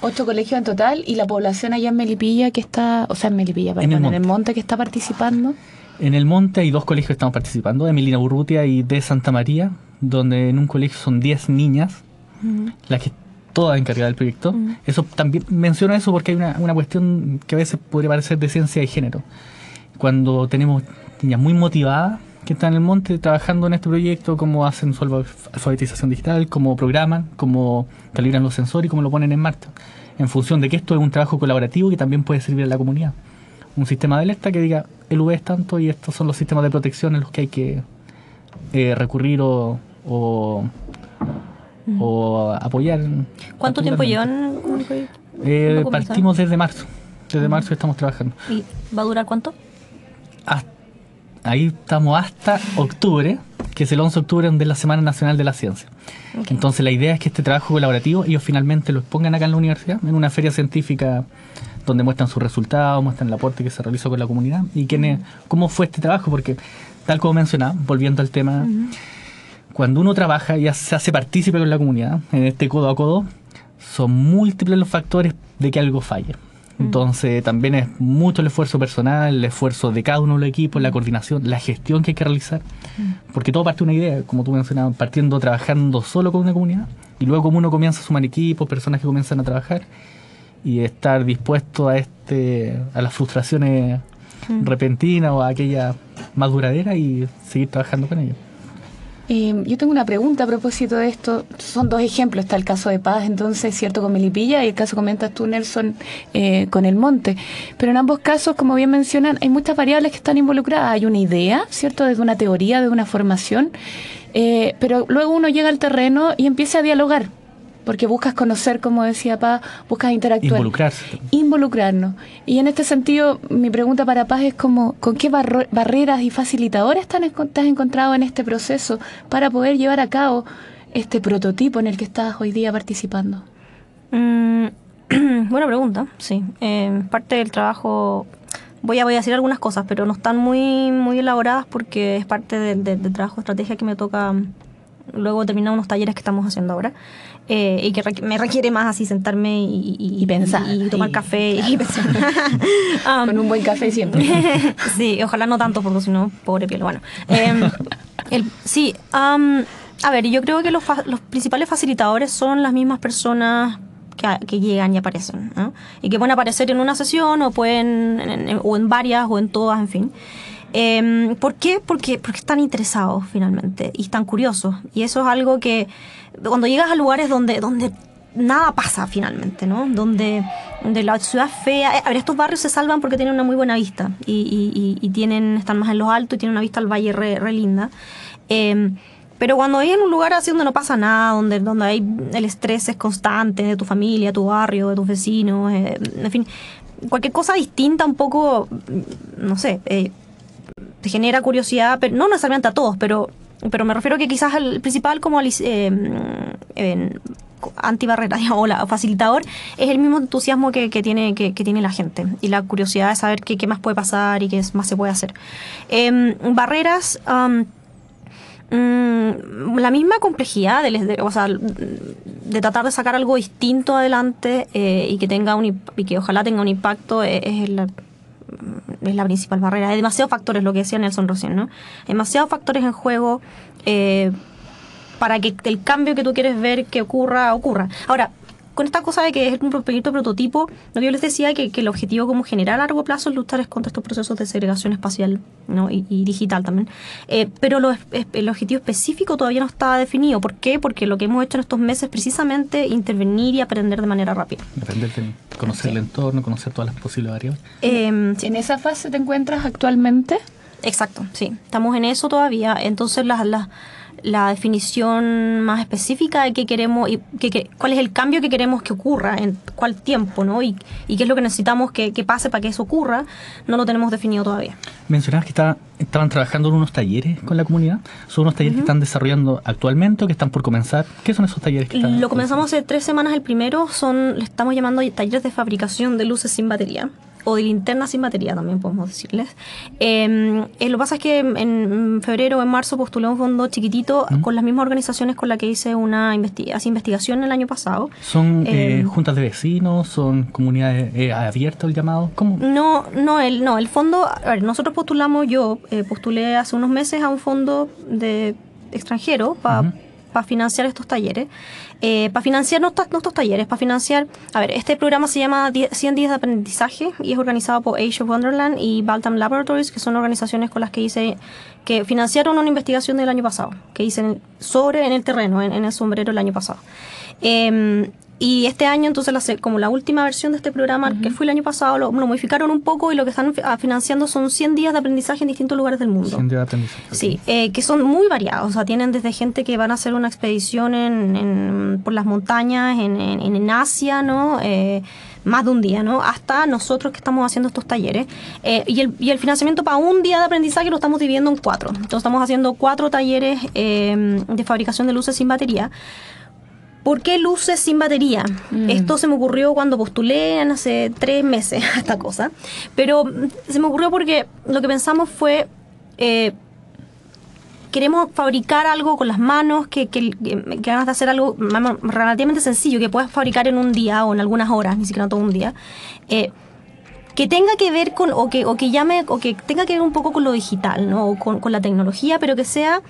Ocho colegios en total y la población allá en Melipilla que está, o sea, en Melipilla, perdón, el en el monte que está participando. En el monte hay dos colegios que estamos participando, de Melina Urrutia y de Santa María, donde en un colegio son 10 niñas, las que todas encargadas del proyecto. Eso también menciono eso porque hay una, una cuestión que a veces podría parecer de ciencia de género. Cuando tenemos niñas muy motivadas que están en el monte trabajando en este proyecto, cómo hacen su alfa- alfabetización digital, cómo programan, cómo calibran los sensores y cómo lo ponen en marcha. En función de que esto es un trabajo colaborativo que también puede servir a la comunidad. Un sistema de alerta que diga el V es tanto y estos son los sistemas de protección en los que hay que eh, recurrir o, o, o apoyar. ¿Cuánto tiempo llevan? Eh, partimos desde marzo. Desde marzo estamos trabajando. ¿Y va a durar cuánto? Hasta- ahí estamos hasta octubre, que es el 11 de octubre, donde es la Semana Nacional de la Ciencia. Entonces la idea es que este trabajo colaborativo ellos finalmente lo expongan acá en la universidad, en una feria científica donde muestran sus resultados, muestran el aporte que se realizó con la comunidad y quién cómo fue este trabajo, porque tal como mencionaba, volviendo al tema, cuando uno trabaja y se hace partícipe con la comunidad, en este codo a codo, son múltiples los factores de que algo falle. Entonces también es mucho el esfuerzo personal, el esfuerzo de cada uno de los equipos, la coordinación, la gestión que hay que realizar, porque todo parte de una idea, como tú mencionabas, partiendo trabajando solo con una comunidad, y luego como uno comienza a sumar equipos, personas que comienzan a trabajar, y estar dispuesto a este a las frustraciones repentinas o a aquella más duradera y seguir trabajando con ellos. Eh, yo tengo una pregunta a propósito de esto. Son dos ejemplos. Está el caso de Paz, entonces, cierto, con Melipilla, y el caso comentas tú, Nelson, eh, con el monte. Pero en ambos casos, como bien mencionan, hay muchas variables que están involucradas. Hay una idea, ¿cierto?, desde una teoría, de una formación, eh, pero luego uno llega al terreno y empieza a dialogar. Porque buscas conocer, como decía Paz, buscas interactuar. Involucrarse. Involucrarnos. Y en este sentido, mi pregunta para Paz es como, ¿con qué barro- barreras y facilitadores te, has encontrado en este proceso para poder llevar a cabo este prototipo en el que estás hoy día participando? Mm, buena pregunta, sí. Eh, parte del trabajo, voy a, voy a decir algunas cosas, pero no están muy, muy elaboradas porque es parte del trabajo de estrategia que me toca mm, luego terminar unos talleres que estamos haciendo ahora. Eh, y que requ- me requiere más así sentarme y, Y pensar, y, tomar café y pensar. Um, Con un buen café siempre. sí, ojalá no tanto, porque si no, pobre piel. Bueno, em, el- sí, am, a ver, yo creo que los, fa- los principales facilitadores son las mismas personas que, llegan y aparecen, ¿no? Y que pueden aparecer en una sesión o pueden, en- en- o en varias o en todas, en fin. Em, ¿Por qué? Porque, porque están interesados finalmente y están curiosos. Y eso es algo que cuando llegas a lugares donde, donde nada pasa finalmente, ¿no? Donde, donde la ciudad fea, eh, a ver, estos barrios se salvan porque tienen una muy buena vista y, tienen, están más en los altos y tienen una vista al valle re, linda. Em, pero cuando hay en un lugar así donde no pasa nada, donde, donde hay el estrés es constante de tu familia, tu barrio, de tus vecinos, eh, en fin, cualquier cosa distinta un poco, no sé, eh, te genera curiosidad, pero no necesariamente a todos, pero, pero me refiero que quizás el principal como eh, antibarrera o la, facilitador es el mismo entusiasmo que, tiene, que, tiene la gente y la curiosidad de saber qué, más puede pasar y qué más se puede hacer. Em, barreras... Mm, la misma complejidad de, o sea, de tratar de sacar algo distinto adelante eh, y que tenga un y que ojalá tenga un impacto es, es, la, es la principal barrera. Hay demasiados factores, lo que decía Nelson recién, ¿no? demasiados factores en juego eh, para que el cambio que tú quieres ver que ocurra, ocurra. Ahora, con esta cosa de que es un proyecto prototipo, lo que yo les decía que, que el objetivo como general a largo plazo es luchar contra estos procesos de segregación espacial ¿no? y, digital también. Eh, pero lo, el objetivo específico todavía no está definido. ¿Por qué? Porque lo que hemos hecho en estos meses es precisamente intervenir y aprender de manera rápida. Aprender, conocer el entorno, conocer todas las posibles variables. Em, ¿En esa fase te encuentras actualmente? Exacto, sí. Estamos en eso todavía. Entonces las... las la definición más específica de qué queremos y que, cuál es el cambio que queremos que ocurra, en cuál tiempo, ¿no? Y, y qué es lo que necesitamos que, pase para que eso ocurra, no lo tenemos definido todavía. Mencionabas que estaban trabajando en unos talleres con la comunidad. ¿Son unos talleres que están desarrollando actualmente o que están por comenzar? ¿Qué son esos talleres que están? Lo comenzamos hace tres semanas el primero, son, le estamos llamando talleres de fabricación de luces sin batería o de linterna sin batería también podemos decirles. Em, eh, lo que pasa es que en febrero o en marzo postulé un fondo chiquitito con las mismas organizaciones con las que hice una investigación el año pasado. ¿Son eh, em, juntas de vecinos? ¿Son comunidades eh, abiertas el llamado? ¿Cómo? No, no, el, no, el fondo, a ver, nosotros postulamos, yo eh, postulé hace unos meses a un fondo de extranjero para para financiar estos talleres, eh, para financiar nuestros, talleres, para financiar, a ver, este programa se llama 100 días de aprendizaje y es organizado por Age of Wonderland y Baltam Laboratories, que son organizaciones con las que hice, que financiaron una investigación del año pasado, que hice sobre en el terreno, en, el sombrero el año pasado. Eh, y este año, entonces, la, como la última versión de este programa, que fue el año pasado, lo, modificaron un poco y lo que están ah, financiando son 100 días de aprendizaje en distintos lugares del mundo. 100 días de aprendizaje. Sí, eh, que son muy variados. O sea, tienen desde gente que van a hacer una expedición en, por las montañas en, en, Asia, ¿no? Eh, más de un día, ¿no? Hasta nosotros que estamos haciendo estos talleres. Eh, y, el, y, el, financiamiento para un día de aprendizaje lo estamos dividiendo en cuatro. Entonces estamos haciendo cuatro talleres de fabricación de luces sin batería. ¿Por qué luces sin batería? Mm. Esto se me ocurrió cuando postulé hace tres meses esta cosa. Pero se me ocurrió porque lo que pensamos fue, eh, queremos fabricar algo con las manos, que, que, ganas de hacer algo relativamente sencillo, que puedas fabricar en un día o en algunas horas, ni siquiera todo un día. Eh, que tenga que ver con, o que, o que llame, o que tenga que ver un poco con lo digital, ¿no? O con, con la tecnología, pero que sea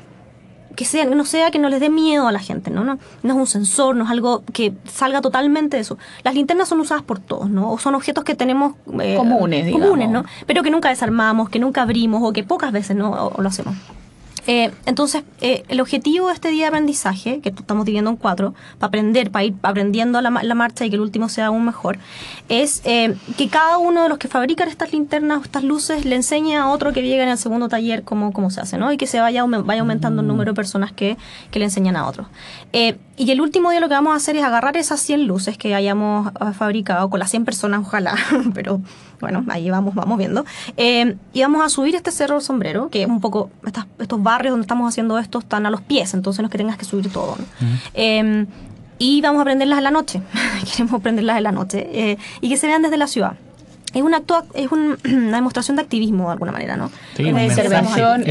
que sea, no sea que no les dé miedo a la gente, ¿no? No, no es un sensor, no es algo que salga totalmente de eso. Las linternas son usadas por todos, ¿no? O son objetos que tenemos eh, comunes, digamos. comunes, ¿no? Pero que nunca desarmamos, que nunca abrimos o que pocas veces no lo hacemos. Eh, entonces, eh, el objetivo de este día de aprendizaje, que estamos dividiendo en cuatro, para aprender, para ir aprendiendo la, la marcha y que el último sea aún mejor, es eh, que cada uno de los que fabrican estas linternas o estas luces le enseñe a otro que llegue en el segundo taller cómo, cómo se hace, ¿no? Y que se vaya, vaya aumentando el número de personas que, que le enseñan a otros. Y el último día lo que vamos a hacer es agarrar esas 100 luces que hayamos fabricado con las 100 personas, ojalá, pero bueno, ahí vamos, vamos viendo. y vamos a subir este cerro sombrero, que es un poco estas, estos barrios donde estamos haciendo esto están a los pies, entonces no es que tengas que subir todo. Em, y vamos a aprenderlas en la noche, queremos aprenderlas en la noche, eh, y que se vean desde la ciudad. Es, un acto, es una demostración de activismo de alguna manera, ¿no? Sí, es, una intervención.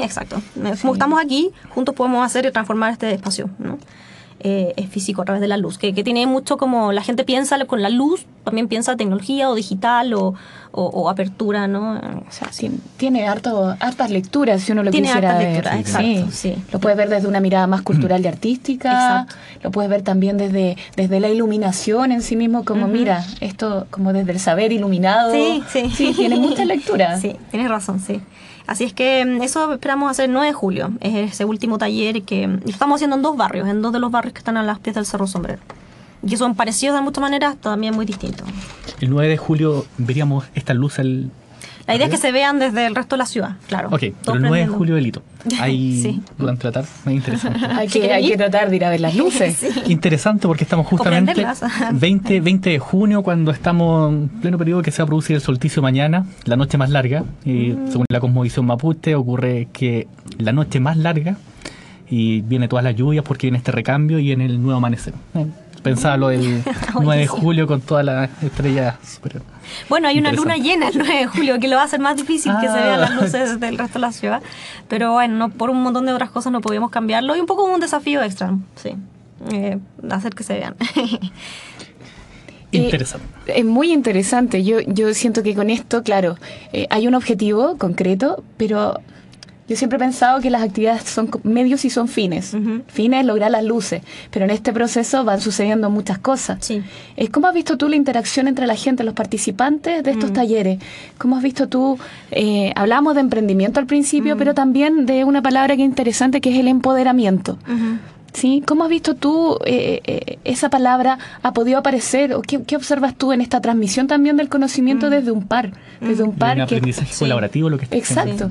exacto. Como estamos aquí, juntos podemos hacer y transformar este espacio, ¿no? Eh, es físico a través de la luz, que, que, tiene mucho como la gente piensa con la luz, también piensa tecnología o digital o, o, apertura, ¿no? O sea, tiene harto, hartas lecturas si uno lo tiene quisiera ver. Lecturas, exacto, sí. Lo puedes ver desde una mirada más cultural y artística, lo puedes ver también desde, desde la iluminación en sí mismo, como mira, esto como desde el saber iluminado. Sí, sí. Sí, tiene mucha lectura. Sí, tienes razón, sí. Así es que mm, eso esperamos hacer el 9 de julio. Es ese último taller que mm, estamos haciendo en dos barrios, en dos de los barrios que están a las pies del Cerro Sombrero. Y que son parecidos de muchas maneras, también muy distintos. El 9 de julio veríamos esta luz el la idea es que se vean desde el resto de la ciudad, claro. Ok, pero el 9 de julio delito. Ahí sí. puedan tratar, muy interesante. hay, que, hay que tratar de ir a ver las luces. Interesante porque estamos justamente 20, 20 de junio, cuando estamos en pleno periodo que se va a producir el solsticio mañana, la noche más larga. Y mm. según la cosmovisión mapuche, ocurre que la noche más larga y viene todas las lluvias porque viene este recambio y viene el nuevo amanecer. Pensaba lo del 9 de julio con todas las estrellas bueno, hay una luna llena el 9 de julio que lo va a hacer más difícil que se vean las ah. luces del resto de la ciudad. Pero bueno, por un montón de otras cosas no podíamos cambiarlo y un poco un desafío extra, sí. Eh, hacer que se vean. Interesante. es muy interesante. Yo, yo siento que con esto, claro, eh, hay un objetivo concreto, pero yo siempre he pensado que las actividades son medios y son fines. Fines es lograr las luces, pero en este proceso van sucediendo muchas cosas. Sí. ¿Cómo has visto tú la interacción entre la gente, los participantes de estos talleres? ¿Cómo has visto tú, eh, hablamos de emprendimiento al principio, pero también de una palabra que es interesante que es el empoderamiento? ¿Sí? ¿Cómo has visto tú eh, eh, esa palabra ha podido aparecer o qué, observas tú en esta transmisión también del conocimiento mm. desde un par, desde un par un aprendizaje colaborativo lo que está Exacto.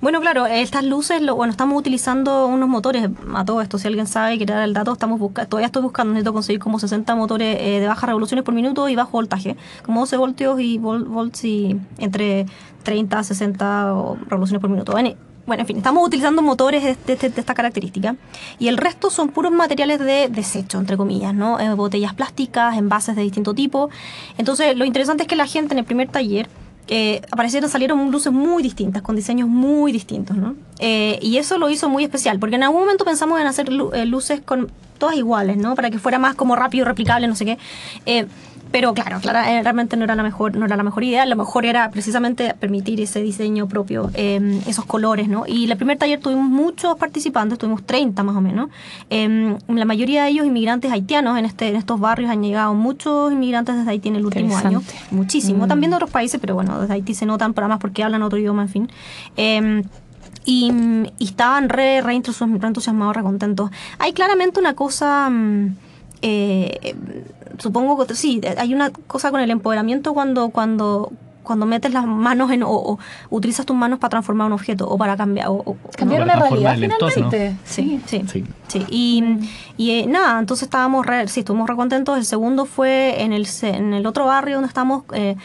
Bueno, claro, estas luces, lo, bueno, estamos utilizando unos motores a todo esto, si alguien sabe quiere dar el dato, estamos buscando, todavía estoy buscando, necesito conseguir como 60 motores eh, de bajas revoluciones por minuto y bajo voltaje, como 12 voltios y volts y entre 30 a 60 revoluciones por minuto. Bueno, bueno, en fin, estamos utilizando motores de, esta característica y el resto son puros materiales de desecho, entre comillas, ¿no? Eh, botellas plásticas, envases de distinto tipo. Entonces, lo interesante es que la gente en el primer taller eh, aparecieron, salieron luces muy distintas, con diseños muy distintos, ¿no? Eh, y eso lo hizo muy especial, porque en algún momento pensamos en hacer luces con todas iguales, ¿no? Para que fuera más como rápido, replicable, no sé qué. Pero claro, eh, realmente no era la mejor, no era la mejor idea. Lo mejor era precisamente permitir ese diseño propio, em, esos colores, ¿no? Y el primer taller tuvimos muchos participantes, tuvimos 30 más o menos. Em, la mayoría de ellos inmigrantes haitianos. En, este, en estos barrios han llegado muchos inmigrantes desde Haití en el último año. Muchísimo. Mm. También de otros países, pero bueno, desde Haití se notan, para más porque hablan otro idioma, en fin. Em, y, estaban re, re, entusiasmados, re contentos. Hay claramente una cosa... Mm, eh, supongo que sí, hay una cosa con el empoderamiento cuando, cuando, cuando metes las manos en o, utilizas tus manos para transformar un objeto o para cambiar o, cambiar una realidad finalmente. Sí sí sí, sí. y, y eh, nada entonces estábamos re, sí estuvimos re contentos. El segundo fue en el en el otro barrio donde estamos eh,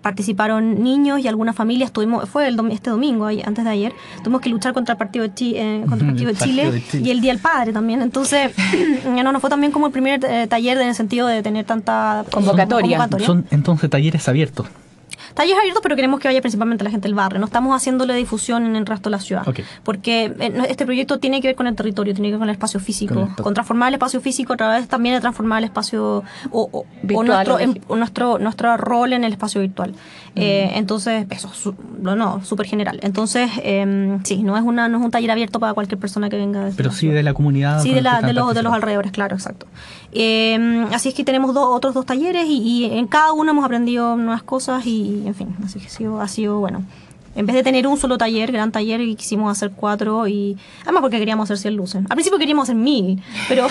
participaron niños y algunas familias. Tuvimos fue el este domingo antes de ayer tuvimos que luchar contra el partido de, eh, contra el partido de, Chile, y el día del padre también. Entonces no nos fue también como el primer taller en el sentido de tener tanta convocatoria, son entonces talleres abiertos talleres abiertos, pero queremos que vaya principalmente la gente del barrio. No estamos haciéndole difusión en el resto de la ciudad. Porque eh, este proyecto tiene que ver con el territorio, tiene que ver con el espacio físico. Con, transformar el espacio físico a través también de transformar el espacio o, nuestro, em, nuestro, nuestro rol en el espacio virtual. Eh, entonces, eso, no, no, súper general. Entonces, em, sí, no es, una, no es un taller abierto para cualquier persona que venga. pero sí de la comunidad. Sí, de, la, de, los, de los alrededores, claro, exacto. Em, así es que tenemos otros dos talleres y, en cada uno hemos aprendido nuevas cosas y, en fin, así que ha sido, ha sido bueno. En vez de tener un solo taller, gran taller, y quisimos hacer cuatro y... Además porque queríamos hacer 100 luces. Al principio queríamos hacer mil, pero...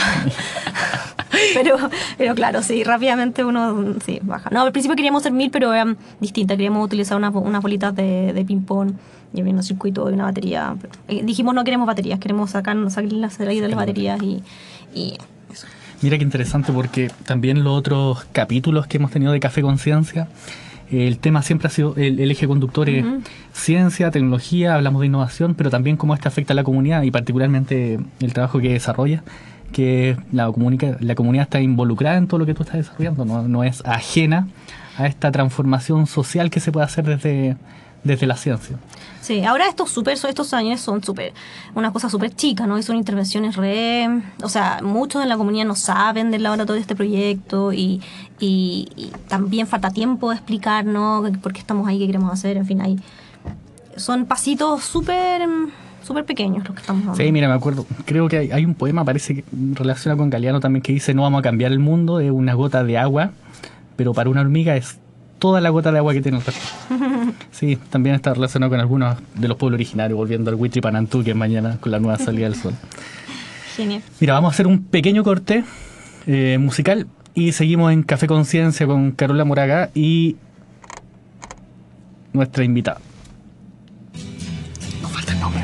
pero, pero claro, sí, rápidamente uno sí, baja. No, al principio queríamos hacer mil, pero eran distintas. Queríamos utilizar unas, unas bolitas de, de ping-pong y había un circuito y una batería. Eh, dijimos no queremos baterías, queremos sacar, sacar las de las baterías y, y Mira qué interesante porque también los otros capítulos que hemos tenido de Café Conciencia, el tema siempre ha sido, el, eje conductor es ciencia, tecnología, hablamos de innovación, pero también cómo esto afecta a la comunidad y particularmente el trabajo que desarrolla, que la, la comunidad está involucrada en todo lo que tú estás desarrollando, no, no es ajena a esta transformación social que se puede hacer desde, desde la ciencia. Sí, ahora estos super, estos años son súper, una cosa súper chica, ¿no? Y son intervenciones re, o sea, muchos en la comunidad no saben del laboratorio de este proyecto y, y, también falta tiempo de explicarnos por qué estamos ahí, qué queremos hacer, en fin, ahí son pasitos súper súper pequeños los que estamos hablando. Sí, mira, me acuerdo, creo que hay, hay un poema, parece que relaciona con Galeano también, que dice, no vamos a cambiar el mundo, es una gota de agua, pero para una hormiga es toda la gota de agua que tiene el resto. Sí, también está relacionado con algunos de los pueblos originarios, volviendo al Huitri Panantú, que es mañana con la nueva salida del sol. Genial. Mira, vamos a hacer un pequeño corte eh, musical y seguimos en Café Conciencia con Carola Moraga y nuestra invitada. No falta el nombre.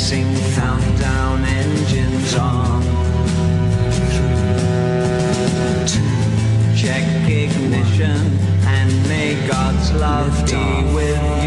commencing countdown engines on. Check ignition and may God's love be with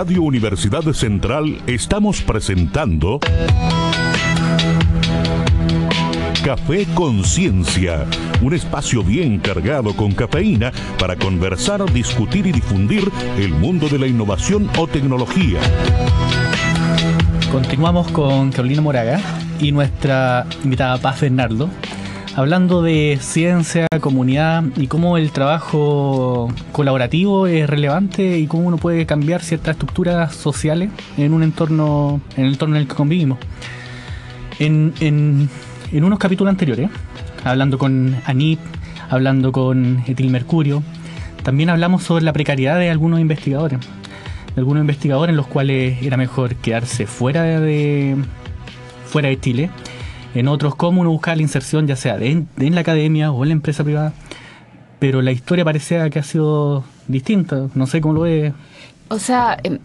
Radio Universidad Central estamos presentando Café Conciencia, un espacio bien cargado con cafeína para conversar, discutir y difundir el mundo de la innovación o tecnología. Continuamos con Carolina Moraga y nuestra invitada Paz Bernardo, hablando de ciencia, comunidad y cómo el trabajo colaborativo es relevante y cómo uno puede cambiar ciertas estructuras sociales en un entorno, en el entorno en el que convivimos. En, en- unos capítulos anteriores, hablando con Anip, hablando con Etil Mercurio, también hablamos sobre la precariedad de algunos investigadores. De algunos investigadores en los cuales era mejor quedarse fuera de, fuera de Chile. En otros, cómo uno buscar la inserción, ya sea de en la academia o en la empresa privada. Pero la historia parecía que ha sido distinta. No sé cómo lo ve. O sea, em,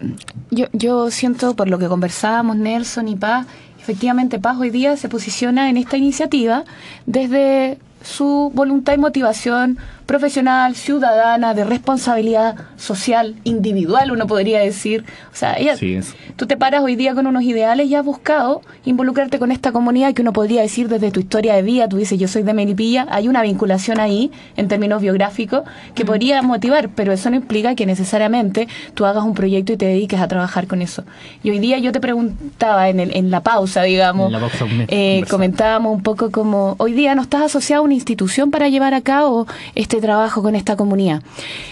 yo, yo siento por lo que conversábamos Nelson y Paz, efectivamente Paz hoy día se posiciona en esta iniciativa desde su voluntad y motivación profesional, ciudadana, de responsabilidad social, individual, uno podría decir. O sea, ella, Sí, es. tú te paras hoy día con unos ideales y has buscado involucrarte con esta comunidad que uno podría decir desde tu historia de vida, tú dices yo soy de Melipilla, hay una vinculación ahí en términos biográficos que podría motivar, pero eso no implica que necesariamente tú hagas un proyecto y te dediques a trabajar con eso. Y hoy día yo te preguntaba en, el- en la pausa, digamos, En la pausa eh, comentábamos un poco como hoy día no estás asociado a una institución para llevar a cabo este trabajo con esta comunidad.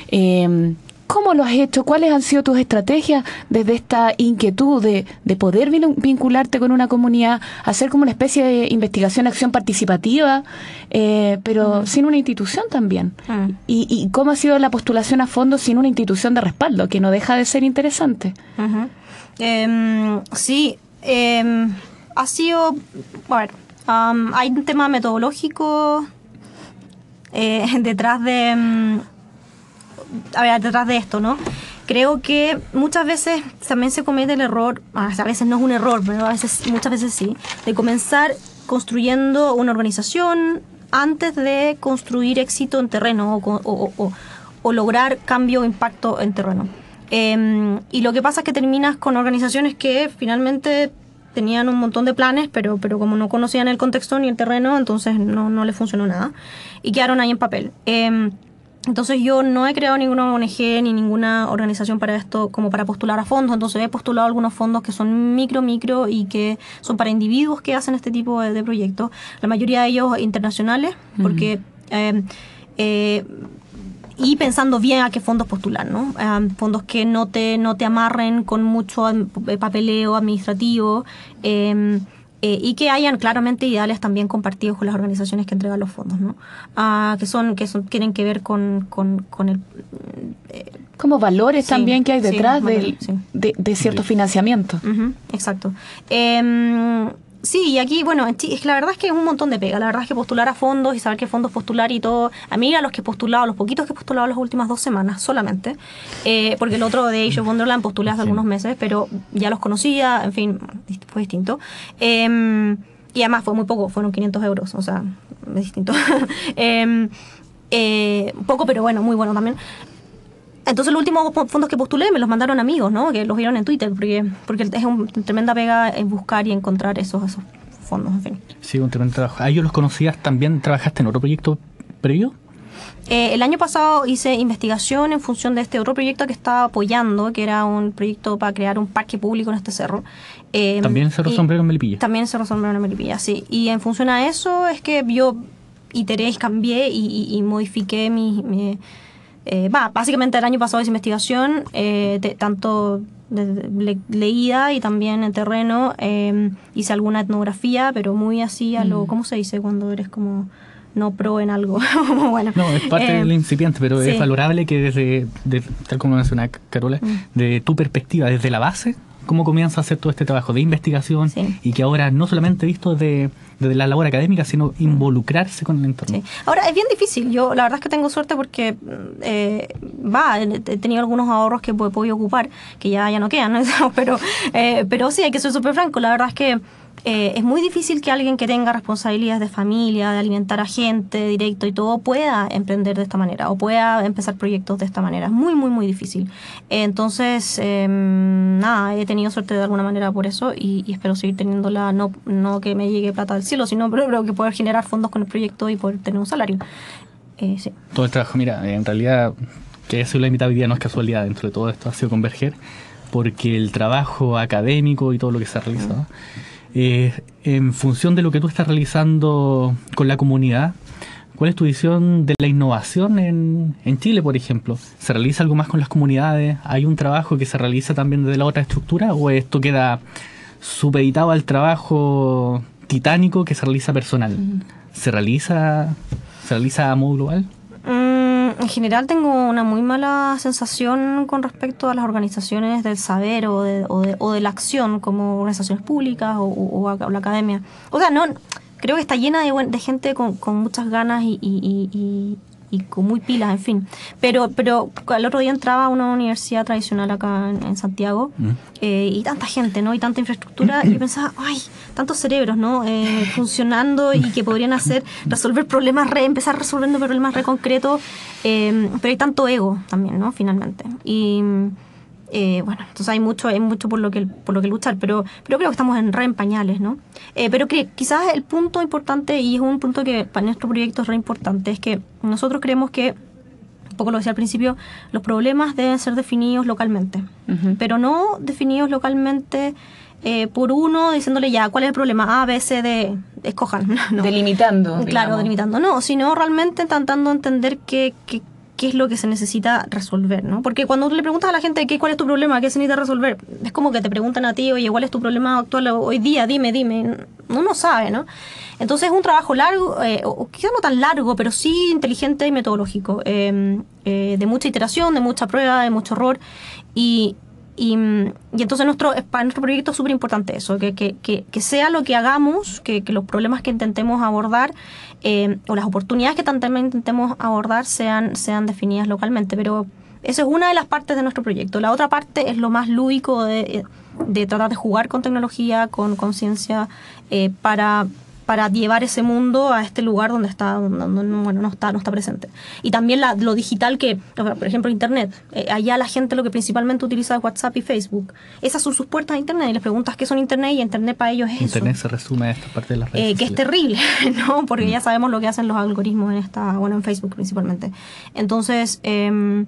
Eh, ¿Cómo lo has hecho? ¿Cuáles han sido tus estrategias desde esta inquietud de, de poder vin- vincularte con una comunidad, hacer como una especie de investigación, acción participativa, eh, pero sin una institución también? Mm. ¿Y, ¿Y cómo ha sido la postulación a fondo sin una institución de respaldo, que no deja de ser interesante? Em, sí, em, ha sido, a ver, am, hay un tema metodológico eh, detrás de, em, a ver, detrás de esto, ¿no? Creo que muchas veces también se comete el error, a veces no es un error, pero a veces, muchas veces sí, de comenzar construyendo una organización antes de construir éxito en terreno o- o- o- o lograr cambio o impacto en terreno. Em, y lo que pasa es que terminas con organizaciones que finalmente tenían un montón de planes, pero, pero como no conocían el contexto ni el terreno, entonces no, no les funcionó nada. Y quedaron ahí en papel. Em, entonces yo no he creado ninguna ONG ni ninguna organización para esto como para postular a fondos. Entonces he postulado algunos fondos que son micro, micro y que son para individuos que hacen este tipo de, de proyectos. La mayoría de ellos internacionales, porque... em, eh, y pensando bien a qué fondos postular, ¿no? Fondos que no te, no te amarren con mucho eh, papeleo administrativo em, eh, y que hayan claramente ideales también compartidos con las organizaciones que entregan los fondos, ¿no? Ah, que son que son, tienen que ver con, con, con el Como valores Sí, también que hay detrás del- sí. de, financiamientos. Ujú, exacto. Sí, y aquí, bueno, la verdad es que es un montón de pega. La verdad es que postular a fondos y saber qué fondos postular y todo. A mí, a los que he postulado, los poquitos que he postulado las últimas dos semanas solamente, eh, porque el otro de Age of Wonderland postulé hace algunos meses, pero ya los conocía, en fin, fue distinto. Em, y además fue muy poco, fueron 500 euros, o sea, es distinto. Em, eh, poco, pero bueno, muy bueno también. Entonces los últimos fondos que postulé me los mandaron amigos, ¿no? Que los vieron en Twitter, porque, porque es una tremenda pega en buscar y encontrar esos, esos fondos, en fin. Sí, un tremendo trabajo. ¿A ellos los conocías también? ¿Trabajaste en otro proyecto previo? Eh, el año pasado hice investigación en función de este otro proyecto que estaba apoyando, que era un proyecto para crear un parque público en este cerro. Eh, También Cerro y- Sombrero en Melipilla. También Cerro Sombrero en Melipilla, sí. Y en función a eso es que yo iteré, cambié y, y- y modifiqué mi... mi- eh, va, básicamente el año pasado hice investigación, eh, de- tanto de- de- le- leída y también en terreno. eh, hice alguna etnografía, pero muy así a Mm. lo... ¿Cómo se dice cuando eres como no pro en algo? bueno, No, es parte eh, del incipiente, pero sí. es valorable que desde, de- tal como mencionaba Carola, Mm. de tu perspectiva, desde la base, cómo comienza a hacer todo este trabajo de investigación Sí. y que ahora no solamente visto desde, desde la labor académica, sino involucrarse con el entorno. Sí. Ahora, es bien difícil. Yo la verdad es que tengo suerte porque, eh, va, he he tenido algunos ahorros que he podido ocupar, que ya, ya no quedan, ¿no? pero, eh, pero sí, hay que ser súper franco. La verdad es que eh, es muy difícil que alguien que tenga responsabilidades de familia, de alimentar a gente directo y todo, pueda emprender de esta manera o pueda empezar proyectos de esta manera. Es muy, muy, muy difícil. Entonces, eh, nada, he tenido suerte de alguna manera por eso y, y espero seguir teniéndola, no, no que me llegue plata del cielo, sino pero, pero que poder generar fondos con el proyecto y poder tener un salario. Eh, sí. Todo el trabajo, mira, en realidad que sido la día no es casualidad dentro de todo esto, ha sido converger, porque el trabajo académico y todo lo que se ha realizado, eh, en función de lo que tú estás realizando con la comunidad, ¿cuál es tu visión de la innovación en, en Chile, por ejemplo? ¿Se realiza algo más con las comunidades? ¿Hay un trabajo que se realiza también desde la otra estructura o esto queda supeditado al trabajo titánico que se realiza personal? ¿Se realiza, se realiza a modo global? En general tengo una muy mala sensación con respecto a las organizaciones del saber o de, o de, o de la acción como organizaciones públicas o, la academia. O sea, no creo que está llena de, de gente con, con muchas ganas y, y- y- y- con muy pilas, en fin. Pero, pero el otro día entraba a una universidad tradicional acá en, en Santiago eh, y tanta gente, ¿no? Y tanta infraestructura. y pensaba, ay, tantos cerebros, ¿no? Eh, funcionando y que podrían hacer, resolver problemas, re, empezar resolviendo problemas re concretos. eh, pero hay tanto ego también, ¿no? Finalmente. Y. eh, bueno, entonces hay mucho, hay mucho por lo que por lo que luchar, pero, pero creo que estamos en re en pañales, ¿no? Eh, pero cre- quizás el punto importante, y es un punto que para nuestro proyecto es re importante, es que nosotros creemos que un poco lo decía al principio, los problemas deben ser definidos localmente, pero no definidos localmente eh, por uno diciéndole ya cuál es el problema, A, B, C, D, escojan. No. Delimitando. Claro, digamos. delimitando, no, sino realmente intentando entender qué, qué, qué es lo que se necesita resolver, ¿no? Porque cuando le preguntas a la gente qué, cuál es tu problema, qué se necesita resolver, es como que te preguntan a ti, oye, ¿cuál es tu problema actual hoy día? Dime, dime. Uno no sabe, ¿no? Entonces es un trabajo largo, eh, o quizás no tan largo, pero sí inteligente y metodológico, eh, eh, de mucha iteración, de mucha prueba, de mucho error. Y, y, mm, y entonces nuestro, para nuestro proyecto es súper importante eso, que, que, que, que sea lo que hagamos, que, los problemas que intentemos abordar eh, o las oportunidades que también intentemos abordar sean, sean definidas localmente. Pero esa es una de las partes de nuestro proyecto. La otra parte es lo más lúdico de, de tratar de jugar con tecnología, con conciencia, eh, para para llevar ese mundo a este lugar donde está donde, bueno no está no está presente y también la- lo digital que por ejemplo internet Eh, allá la gente lo que principalmente utiliza es WhatsApp y Facebook esas son sus puertas a internet y les preguntas qué son internet y internet para ellos es eso Internet se resume a esta parte de las redes eh, que es terrible, ¿no? Porque ya sabemos lo que hacen los algoritmos en esta, bueno, en Facebook principalmente. Entonces, eh,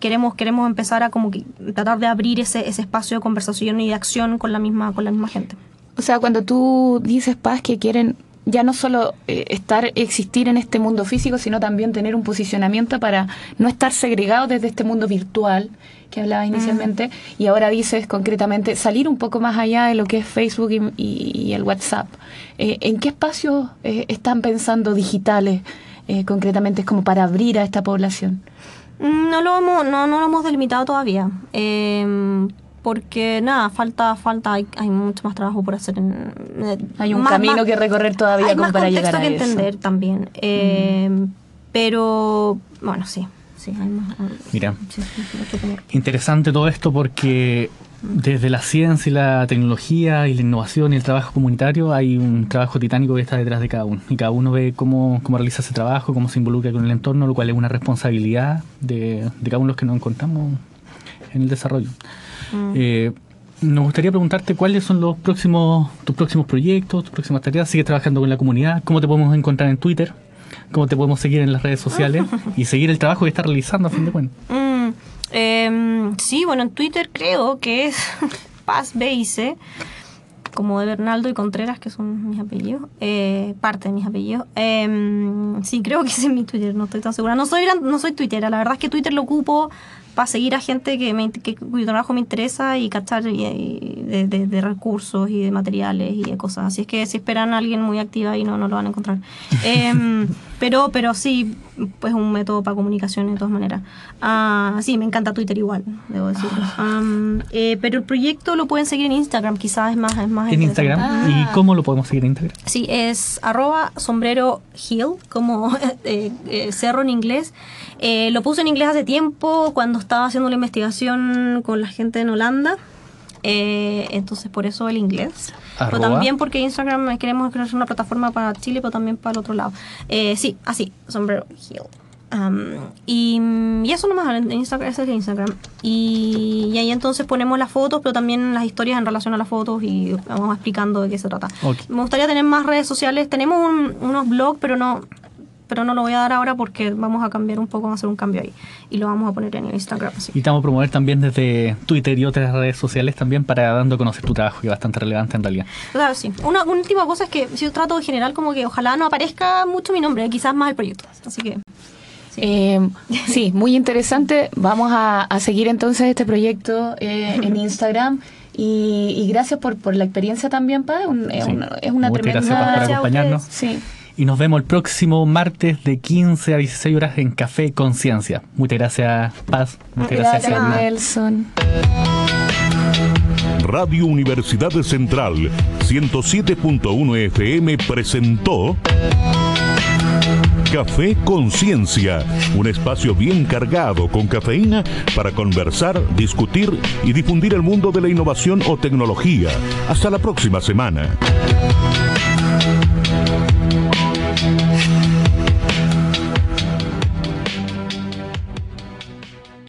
queremos, queremos empezar a como que tratar de abrir ese, ese espacio de conversación y de acción con la misma, con la misma gente. O sea, cuando tú dices, Paz, que quieren ya no solo eh, estar, existir en este mundo físico, sino también tener un posicionamiento para no estar segregados desde este mundo virtual que hablabas inicialmente, y ahora dices concretamente salir un poco más allá de lo que es Facebook y, y- y el WhatsApp. Eh, ¿En qué espacios eh, están pensando digitales concretamente como para abrir a esta población? Mm, No lo hemos, no, no lo hemos delimitado todavía. Porque nada, falta, falta, hay, hay mucho más trabajo por hacer. En, eh, Hay un más- camino más- que recorrer todavía hay como más para contexto llegar a que eso. Mm. entender también. eh, Pero, bueno, sí, sí, hay más. Mira. sí, Interesante todo esto porque desde la ciencia y la tecnología y la innovación y el trabajo comunitario hay un trabajo titánico que está detrás de cada uno. Y cada uno ve cómo, cómo realiza ese trabajo, cómo se involucra con el entorno, lo cual es una responsabilidad de, de cada uno de los que nos encontramos en el desarrollo. Eh, nos gustaría preguntarte cuáles son los próximos, tus próximos proyectos, tus próximas tareas. ¿Sigues trabajando con la comunidad? ¿Cómo te podemos encontrar en Twitter? ¿Cómo te podemos seguir en las redes sociales? y seguir el trabajo que estás realizando a fin de cuentas. Mm, em, sí, bueno, en Twitter creo que es Paz Beise, como de Bernaldo y Contreras, que son mis apellidos, eh, parte de mis apellidos. Em, sí, creo que ese es mi Twitter, no estoy tan segura. No soy, gran- no soy la verdad es que Twitter lo ocupo para seguir a gente que, me, que cuyo trabajo me interesa y cachar y- y de, de- de recursos y de materiales y de cosas. Así es que si esperan a alguien muy activa ahí no, no lo van a encontrar. Em, pero, pero sí, pues un método para comunicación de todas maneras. Ah, sí, me encanta Twitter igual, debo decirlo. Am, eh, pero el proyecto lo pueden seguir en Instagram, quizás es más, es más En. Instagram. ¿Y cómo lo podemos seguir en Instagram? Sí, es arroba sombrero hill, como eh, eh, cerro en inglés. Eh, lo puse en inglés hace tiempo, cuando estaba haciendo la investigación con la gente en Holanda. Eh, entonces, por eso el inglés. Pero Arroba. también porque Instagram eh, queremos crear una plataforma para Chile, pero también para el otro lado. Eh, sí, así, Sombrero Hill. Am, y, y eso nomás, en Instagram, ese es el Instagram. Y, y ahí entonces ponemos las fotos, pero también las historias en relación a las fotos y vamos explicando de qué se trata. Ok. Me gustaría tener más redes sociales. Tenemos un- unos blogs, pero no pero no lo voy a dar ahora porque vamos a cambiar un poco, vamos a hacer un cambio ahí. Y lo vamos a poner en Instagram. así. Y te vamos a promover también desde Twitter y otras redes sociales también para dando a conocer tu trabajo, que es bastante relevante en realidad. Claro, sí. Una, una última cosa es que yo trato en general como que ojalá no aparezca mucho mi nombre, quizás más el proyecto. Así que Eh, sí, muy interesante. Vamos a, a seguir entonces este proyecto eh, en Instagram. Y, y gracias por, por la experiencia también, Pa. Es, un- es Sí. una, es una Muchas tremenda... gracias por Gracias a acompañarnos. Sí. Y nos vemos el próximo martes de 15 a 16 horas en Café Conciencia. Muchas gracias, Paz. Muchas gracias, Gracias. Nelson. Radio Universidad Central 107.1 FM presentó Café Conciencia, un espacio bien cargado con cafeína para conversar, discutir y difundir el mundo de la innovación o tecnología. Hasta la próxima semana.